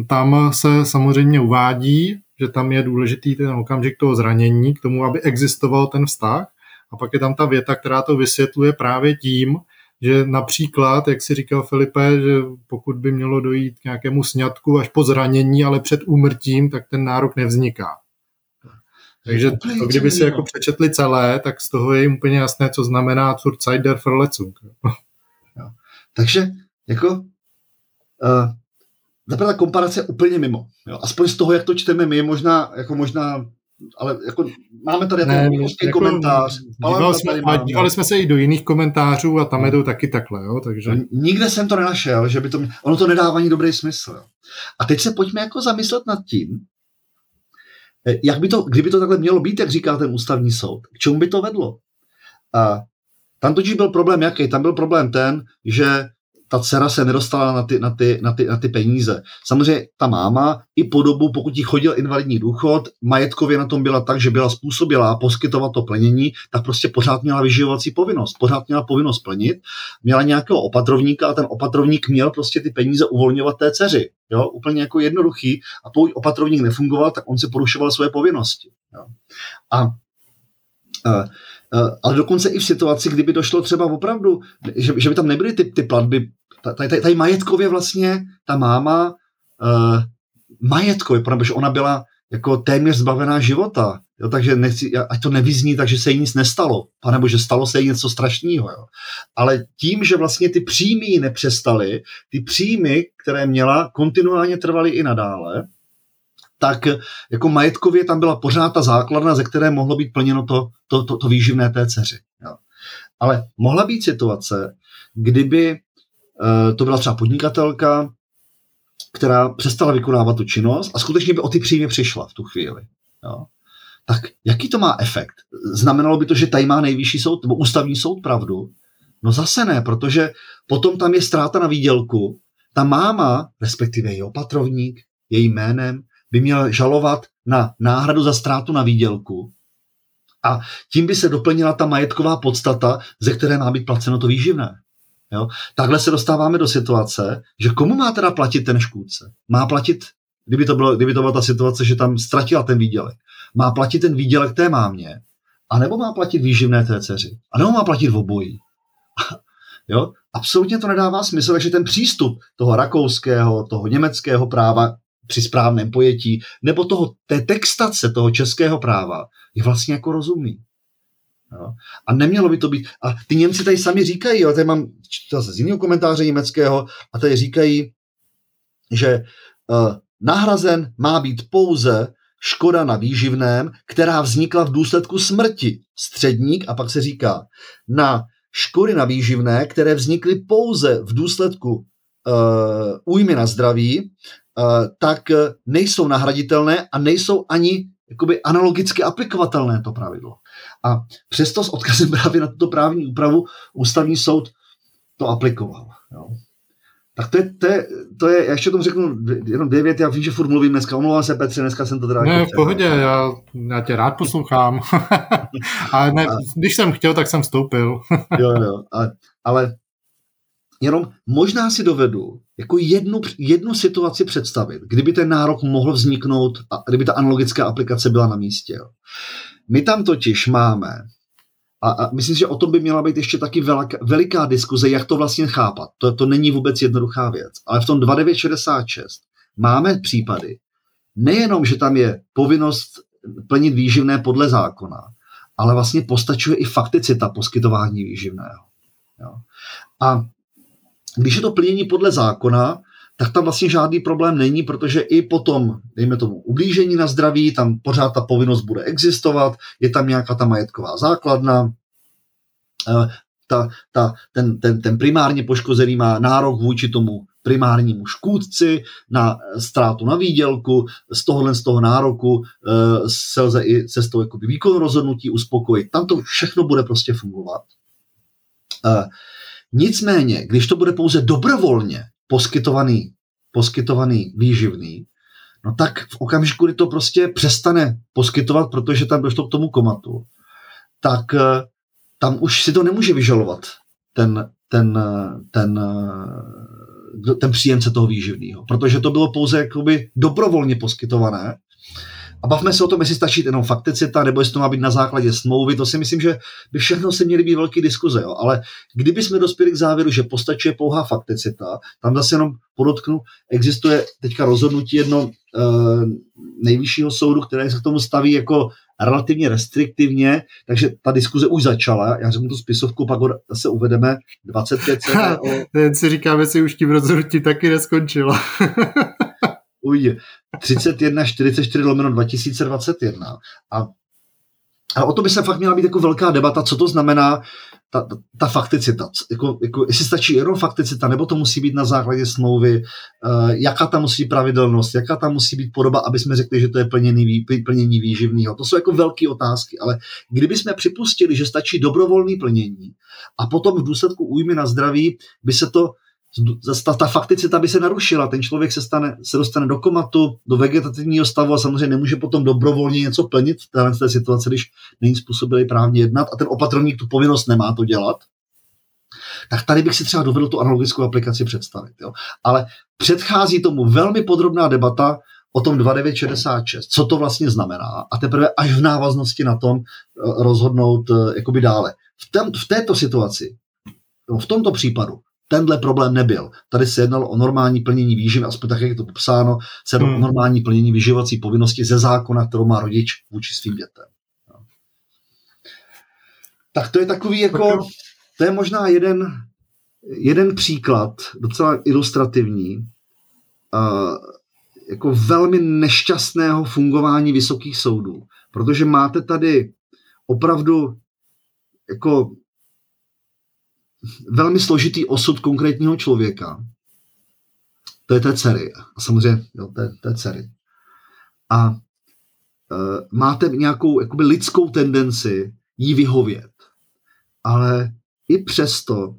tam se samozřejmě uvádí, že tam je důležitý ten okamžik toho zranění k tomu, aby existoval ten vztah. A pak je tam ta věta, která to vysvětluje právě tím, že například, jak si říkal Filipe, že pokud by mělo dojít k nějakému sňatku až po zranění, ale před úmrtím, tak ten nárok nevzniká. Takže to, kdyby si jako přečetli celé, tak z toho je jim úplně jasné, co znamená zur Zeit der Verletzung. Takže jako Zaprvé ta komparace je úplně mimo. Jo. Aspoň z toho, jak to čteme my, možná, jako možná ale jako máme tady ne, ten jako, komentář. Dívali jsme, a dívali jsme se i do jiných komentářů a tam no. je to taky takhle, jo, takže... Nikde jsem to nenašel, že by to... Ono to nedává ani dobrý smysl. Jo. A teď se pojďme jako zamyslet nad tím, eh, jak by to, kdyby to takhle mělo být, jak říká ten ústavní soud, k čemu by to vedlo? A tam totiž byl problém jaký? Tam byl problém ten, že ta dcera se nedostala na ty, na, ty, na, ty, na ty peníze. Samozřejmě ta máma i po dobu, pokud jí chodil invalidní důchod, majetkově na tom byla tak, že byla způsobila poskytovat to plnění, tak prostě pořád měla vyživovací povinnost. Pořád měla povinnost plnit. Měla nějakého opatrovníka a ten opatrovník měl prostě ty peníze uvolňovat té dceři. Jo? Úplně jako jednoduchý. A pokud opatrovník nefungoval, tak on si porušoval svoje povinnosti. Jo? A, a ale dokonce i v situaci, kdyby došlo třeba opravdu, že, že by tam nebyly ty, ty platby tady, tady majetkově vlastně ta máma uh, majetkově, protože ona byla jako téměř zbavená života, jo, takže nechci, ať to nevyzní, takže se jí nic nestalo, panebo že stalo se jí něco strašného, jo. ale tím, že vlastně ty příjmy nepřestaly, ty příjmy, které měla, kontinuálně trvaly i nadále, tak jako majetkově tam byla pořád ta základna, ze které mohlo být plněno to, to, to, to výživné té dceři. Jo. Ale mohla být situace, kdyby Eh, to byla třeba podnikatelka, která přestala vykonávat tu činnost a skutečně by o ty příjmy přišla v tu chvíli. Jo. Tak jaký to má efekt? Znamenalo by to, že tady má nejvyšší soud nebo ústavní soud pravdu? No zase ne, protože potom tam je ztráta na výdělku. Ta máma, respektive její opatrovník, její jménem, by měl žalovat na náhradu za ztrátu na výdělku. A tím by se doplnila ta majetková podstata, ze které má být placeno to výživné. Jo? Takhle se dostáváme do situace, že komu má teda platit ten škůdce? Má platit, kdyby to, bylo, kdyby to byla ta situace, že tam ztratila ten výdělek, má platit ten výdělek té mámě, anebo má platit výživné té dceři, anebo má platit v obojí. jo? Absolutně to nedává smysl, takže ten přístup toho rakouského, toho německého práva při správném pojetí, nebo toho, té textace toho českého práva je vlastně jako rozumný. Jo. A nemělo by to být. A ty Němci tady sami říkají, jo, tady mám zase z jiného komentáře německého, a tady říkají, že uh, nahrazen má být pouze škoda na výživném, která vznikla v důsledku smrti. Středník, a pak se říká, na škody na výživné, které vznikly pouze v důsledku uh, újmy na zdraví, tak nejsou nahraditelné a nejsou ani jakoby analogicky aplikovatelné to pravidlo. A přesto s odkazem právě na tuto právní úpravu ústavní soud to aplikoval. Jo. Tak to je, to je, to je, já ještě tomu řeknu jenom dvě věty, já vím, že furt mluvím dneska, omlouvám se Petře, dneska jsem to teda... Ne, jako v pohodě, já, já tě rád poslouchám. ale ne, a, když jsem chtěl, tak jsem vstoupil. jo, jo, ale, ale jenom možná si dovedu jako jednu, jednu situaci představit, kdyby ten nárok mohl vzniknout a kdyby ta analogická aplikace byla na místě. My tam totiž máme, a, a myslím, že o tom by měla být ještě taky veliká, veliká diskuze, jak to vlastně chápat. To, to není vůbec jednoduchá věc. Ale v tom 2966 máme případy, nejenom, že tam je povinnost plnit výživné podle zákona, ale vlastně postačuje i fakticita poskytování výživného. Jo. A když je to plnění podle zákona, tak tam vlastně žádný problém není, protože i potom, dejme tomu, ublížení na zdraví, tam pořád ta povinnost bude existovat, je tam nějaká ta majetková základna, eh, ta, ta, ten, ten, ten primárně poškozený má nárok vůči tomu primárnímu škůdci na ztrátu na výdělku, z tohohle z toho nároku e, se lze i cestou jakoby výkonu rozhodnutí uspokojit. Tam to všechno bude prostě fungovat. Nicméně, když to bude pouze dobrovolně, poskytovaný, poskytovaný výživný, no tak v okamžiku, kdy to prostě přestane poskytovat, protože tam došlo k tomu komatu, tak eh, tam už si to nemůže vyžalovat ten, ten, ten, eh, ten příjemce toho výživného, protože to bylo pouze jakoby dobrovolně poskytované a bavme se o tom, jestli stačí jenom fakticita, nebo jestli to má být na základě smlouvy. To si myslím, že by všechno se měly být velké diskuze. Jo. Ale kdyby jsme dospěli k závěru, že postačuje pouhá fakticita, tam zase jenom podotknu, existuje teďka rozhodnutí jedno e, nejvyššího soudu, které se k tomu staví jako relativně restriktivně, takže ta diskuze už začala. Já řeknu tu spisovku, pak zase uvedeme 25 CTO. Ten si říkáme, si už tím rozhodnutí taky neskončilo. Uj, 3144 lomeno 2021 a A o to by se fakt měla být jako velká debata, co to znamená ta, ta fakticita. Jako, jako, jestli stačí jenom fakticita, nebo to musí být na základě smlouvy, uh, jaká tam musí být pravidelnost, jaká tam musí být podoba, aby jsme řekli, že to je plnění, plnění výživného. To jsou jako velké otázky, ale kdyby jsme připustili, že stačí dobrovolné plnění a potom v důsledku újmy na zdraví by se to ta, ta fakticita by se narušila, ten člověk se, stane, se dostane do komatu, do vegetativního stavu a samozřejmě nemůže potom dobrovolně něco plnit v téhle té situaci, když není způsobilý právně jednat a ten opatrovník tu povinnost nemá to dělat, tak tady bych si třeba dovedl tu analogickou aplikaci představit. Jo. Ale předchází tomu velmi podrobná debata o tom 2966, co to vlastně znamená a teprve až v návaznosti na tom eh, rozhodnout eh, jakoby dále. V, tém, v této situaci, v tomto případu, tenhle problém nebyl. Tady se jednalo o normální plnění výživy, aspoň tak, jak je to popsáno, se jednalo hmm. o normální plnění vyživovací povinnosti ze zákona, kterou má rodič vůči svým dětem. No. Tak to je takový jako, to je možná jeden, jeden příklad, docela ilustrativní, uh, jako velmi nešťastného fungování vysokých soudů, protože máte tady opravdu jako velmi složitý osud konkrétního člověka. To je té dcery. Samozřejmě, jo, té, té dcery. A e, máte nějakou jakoby lidskou tendenci jí vyhovět. Ale i přesto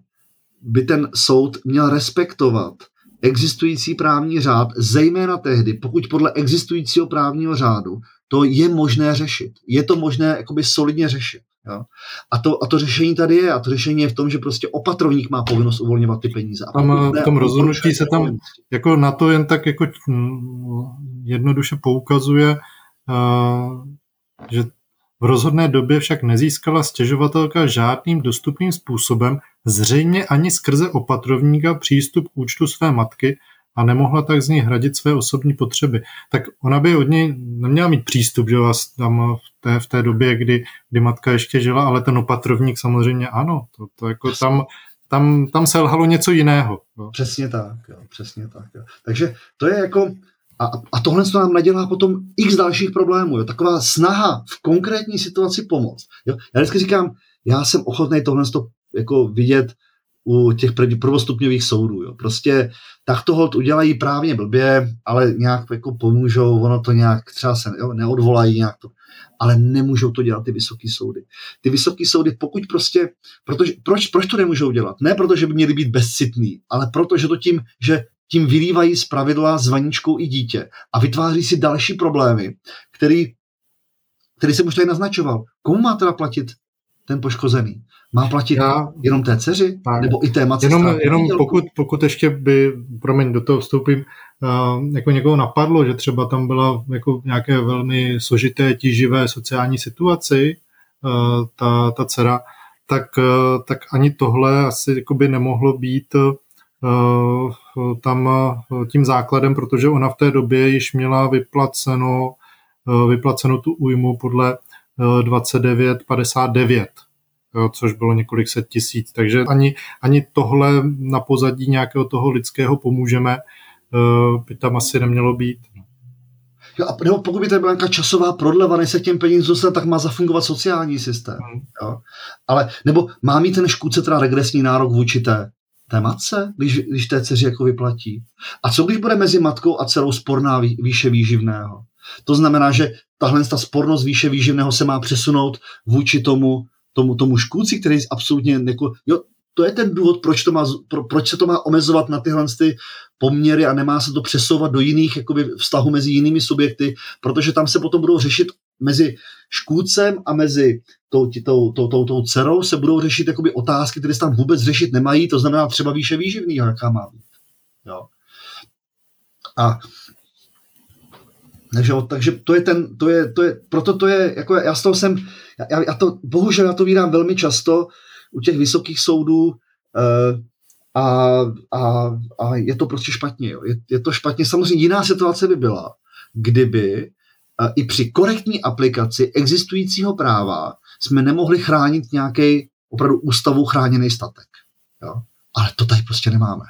by ten soud měl respektovat existující právní řád, zejména tehdy, pokud podle existujícího právního řádu to je možné řešit. Je to možné jakoby solidně řešit. Jo? A, to, a to řešení tady je, a to řešení je v tom, že prostě opatrovník má povinnost uvolňovat ty peníze. A tam, v tom rozhodnutí se tam jako na to jen tak jako hm, jednoduše poukazuje, uh, že v rozhodné době však nezískala stěžovatelka žádným dostupným způsobem, zřejmě ani skrze opatrovníka přístup k účtu své matky, a nemohla tak z ní hradit své osobní potřeby. Tak ona by od něj neměla mít přístup, že vás tam v té, v té době, kdy, kdy matka ještě žila, ale ten opatrovník samozřejmě ano. To, to jako tam, tam, tam selhalo něco jiného. Jo. Přesně tak, jo, přesně tak. Jo. Takže to je jako, a, a tohle to nám nadělá potom x dalších problémů. Jo. Taková snaha v konkrétní situaci pomoct. Jo. Já vždycky říkám, já jsem ochotný tohle to jako vidět u těch prvostupňových soudů. Jo. Prostě tak toho udělají právně blbě, ale nějak jako pomůžou, ono to nějak třeba se jo, neodvolají nějak to, ale nemůžou to dělat ty vysoké soudy. Ty vysoké soudy, pokud prostě, protože, proč, proč to nemůžou dělat? Ne proto, že by měli být bezcitný, ale proto, že to tím, že tím vylívají z pravidla s vaničkou i dítě a vytváří si další problémy, který, který jsem už tady naznačoval. Komu má teda platit ten poškozený? Má platit Já, jenom té dceři? Tak. Nebo i té matce? Jenom, jenom pokud, pokud ještě by, promiň, do toho vstoupím, uh, jako někoho napadlo, že třeba tam byla jako nějaké velmi složité, tíživé sociální situaci, uh, ta, ta dcera, tak, uh, tak ani tohle asi jako by nemohlo být uh, tam uh, tím základem, protože ona v té době již měla vyplaceno, uh, vyplaceno tu újmu podle 29,59 jo, což bylo několik set tisíc. Takže ani, ani tohle na pozadí nějakého toho lidského pomůžeme uh, by tam asi nemělo být. Jo, a nebo pokud by to byla nějaká časová prodleva, než se těm peněz dostane, tak má zafungovat sociální systém. Hmm. Jo? Ale, nebo má mít ten škůdce teda regresní nárok vůči té, té matce, když, když té dceři jako vyplatí? A co když bude mezi matkou a celou sporná výše výživného? To znamená, že tahle ta spornost výše výživného se má přesunout vůči tomu, tomu, tomu škůdci, který absolutně jako, jo, to je ten důvod, proč, to má, pro, proč se to má omezovat na tyhle ty poměry a nemá se to přesouvat do jiných jakoby, vztahů mezi jinými subjekty, protože tam se potom budou řešit mezi škůdcem a mezi tou, tou, tou, tou, tou dcerou se budou řešit jakoby, otázky, které se tam vůbec řešit nemají, to znamená třeba výše výživný, jaká má být. Jo. A takže, takže to je ten, to je, to je, proto to je, jako já z toho jsem, já, já to, bohužel já to vídám velmi často u těch vysokých soudů uh, a, a, a je to prostě špatně. Jo. Je, je to špatně. Samozřejmě jiná situace by byla, kdyby uh, i při korektní aplikaci existujícího práva jsme nemohli chránit nějaký opravdu ústavou chráněný statek. Jo. Ale to tady prostě nemáme.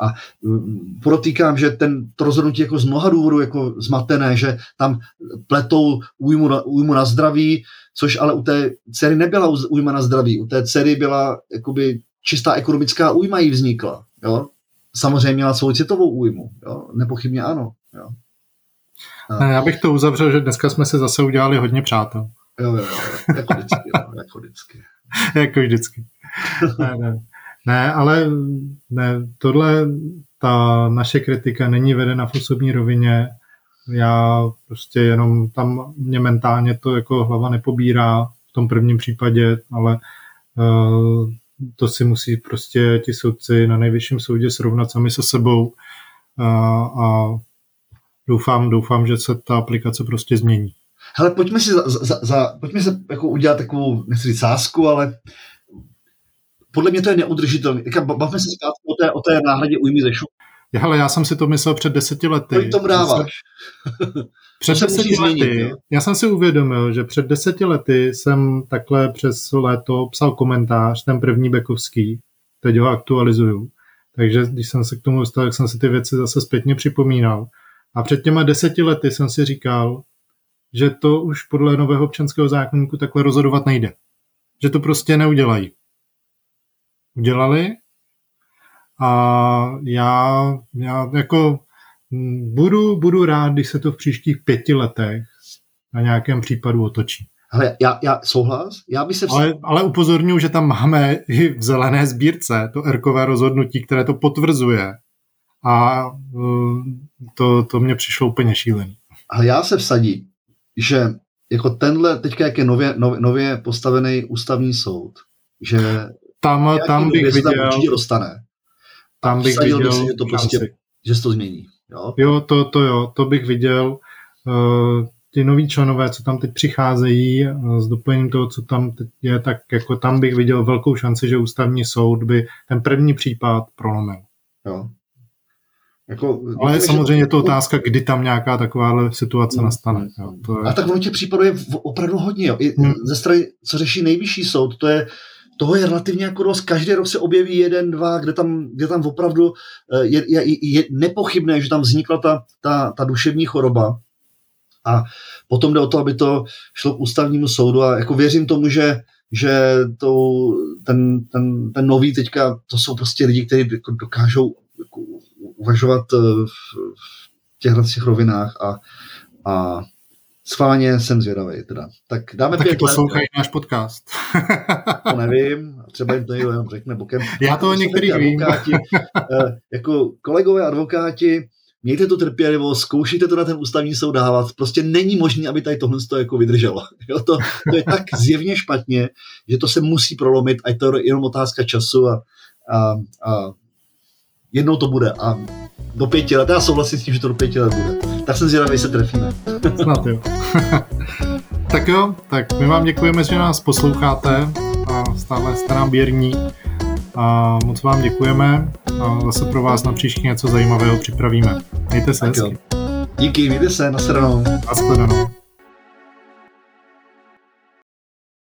A mm, podotýkám, že ten, to rozhodnutí jako z mnoha důvodů jako zmatené, že tam pletou újmu na, újmu na zdraví, což ale u té dcery nebyla újma na zdraví. U té dcery byla jakoby čistá ekonomická újma jí vznikla. Jo? Samozřejmě měla svou citovou újmu. Jo? Nepochybně ano. Jo? Ne, já bych to uzavřel, že dneska jsme se zase udělali hodně přátel. Jo, jo, jo, jako vždycky. jo, jako vždycky. jako vždycky. Ne, ne. Ne, ale ne, tohle, ta naše kritika není vedena v osobní rovině. Já prostě jenom tam mě mentálně to jako hlava nepobírá v tom prvním případě, ale uh, to si musí prostě ti soudci na nejvyšším soudě srovnat sami se sebou uh, a doufám, doufám, že se ta aplikace prostě změní. Hele, pojďme si, za, za, za, pojďme se jako udělat takovou, nechci říct sásku, ale podle mě to je neudržitelné. Bavme se zpátky o té, o té náhradě újmy ze šup. Ale já jsem si to myslel před deseti lety. Kolik tomu dáváš? Před to deseti změnit, lety, jo? já jsem si uvědomil, že před deseti lety jsem takhle přes léto psal komentář, ten první bekovský, teď ho aktualizuju. Takže když jsem se k tomu dostal, tak jsem si ty věci zase zpětně připomínal. A před těma deseti lety jsem si říkal, že to už podle nového občanského zákonníku takhle rozhodovat nejde. Že to prostě neudělají. Udělali a já, já jako budu, budu rád, když se to v příštích pěti letech na nějakém případu otočí. Ale já, já souhlas, já bych se... Vz... Ale, ale upozorňuji, že tam máme i v zelené sbírce to erkové rozhodnutí, které to potvrzuje. A uh, to, to mě přišlo úplně šílený. Ale já se vsadím, že jako tenhle, teďka jak je nově, nově, nově postavený ústavní soud, že tam, tam bych viděl... Tam určitě dostane. Tam bych viděl... Bych si, že to prostě, že se to změní. Jo, jo to, to jo, to bych viděl. Uh, ty noví členové, co tam teď přicházejí uh, s doplněním toho, co tam teď je, tak jako tam bych viděl velkou šanci, že ústavní soud by ten první případ prolomil. Jo. Jako, Ale je samozřejmě je to otázka, kdy tam nějaká taková situace hmm. nastane. Jo, to je... A tak ono těch případů je opravdu hodně. Jo. I hmm. Ze strany, co řeší nejvyšší soud, to je toho je relativně jako dost. Každý rok se objeví jeden, dva, kde tam, kde tam opravdu eh, je, je, je nepochybné, že tam vznikla ta, ta, ta duševní choroba. A potom jde o to, aby to šlo k ústavnímu soudu a jako věřím tomu, že, že to, ten, ten, ten nový teďka, to jsou prostě lidi, kteří jako dokážou jako uvažovat eh, v, v těchto těch rovinách a, a Schválně jsem zvědavý. Teda. Tak dáme Taky pět poslouchají náš podcast. to nevím, třeba jim to někdo jenom řekne bokem. Já to o některých vím. Advokáti, eh, jako kolegové advokáti, mějte to trpělivost, zkoušejte to na ten ústavní soud dávat. Prostě není možné, aby tady tohle to jako vydrželo. Jo, to, to, je tak zjevně špatně, že to se musí prolomit, ať to je jenom otázka času a, a, a jednou to bude. A do pěti let, já souhlasím s tím, že to do pěti let bude. Tak jsem zvědavý, se trefíme. Snad jo. tak jo, tak my vám děkujeme, že nás posloucháte a stále jste nám věrní. A moc vám děkujeme a zase pro vás na příště něco zajímavého připravíme. Mějte se hezky. Díky, mějte se, Na Na Nashledanou.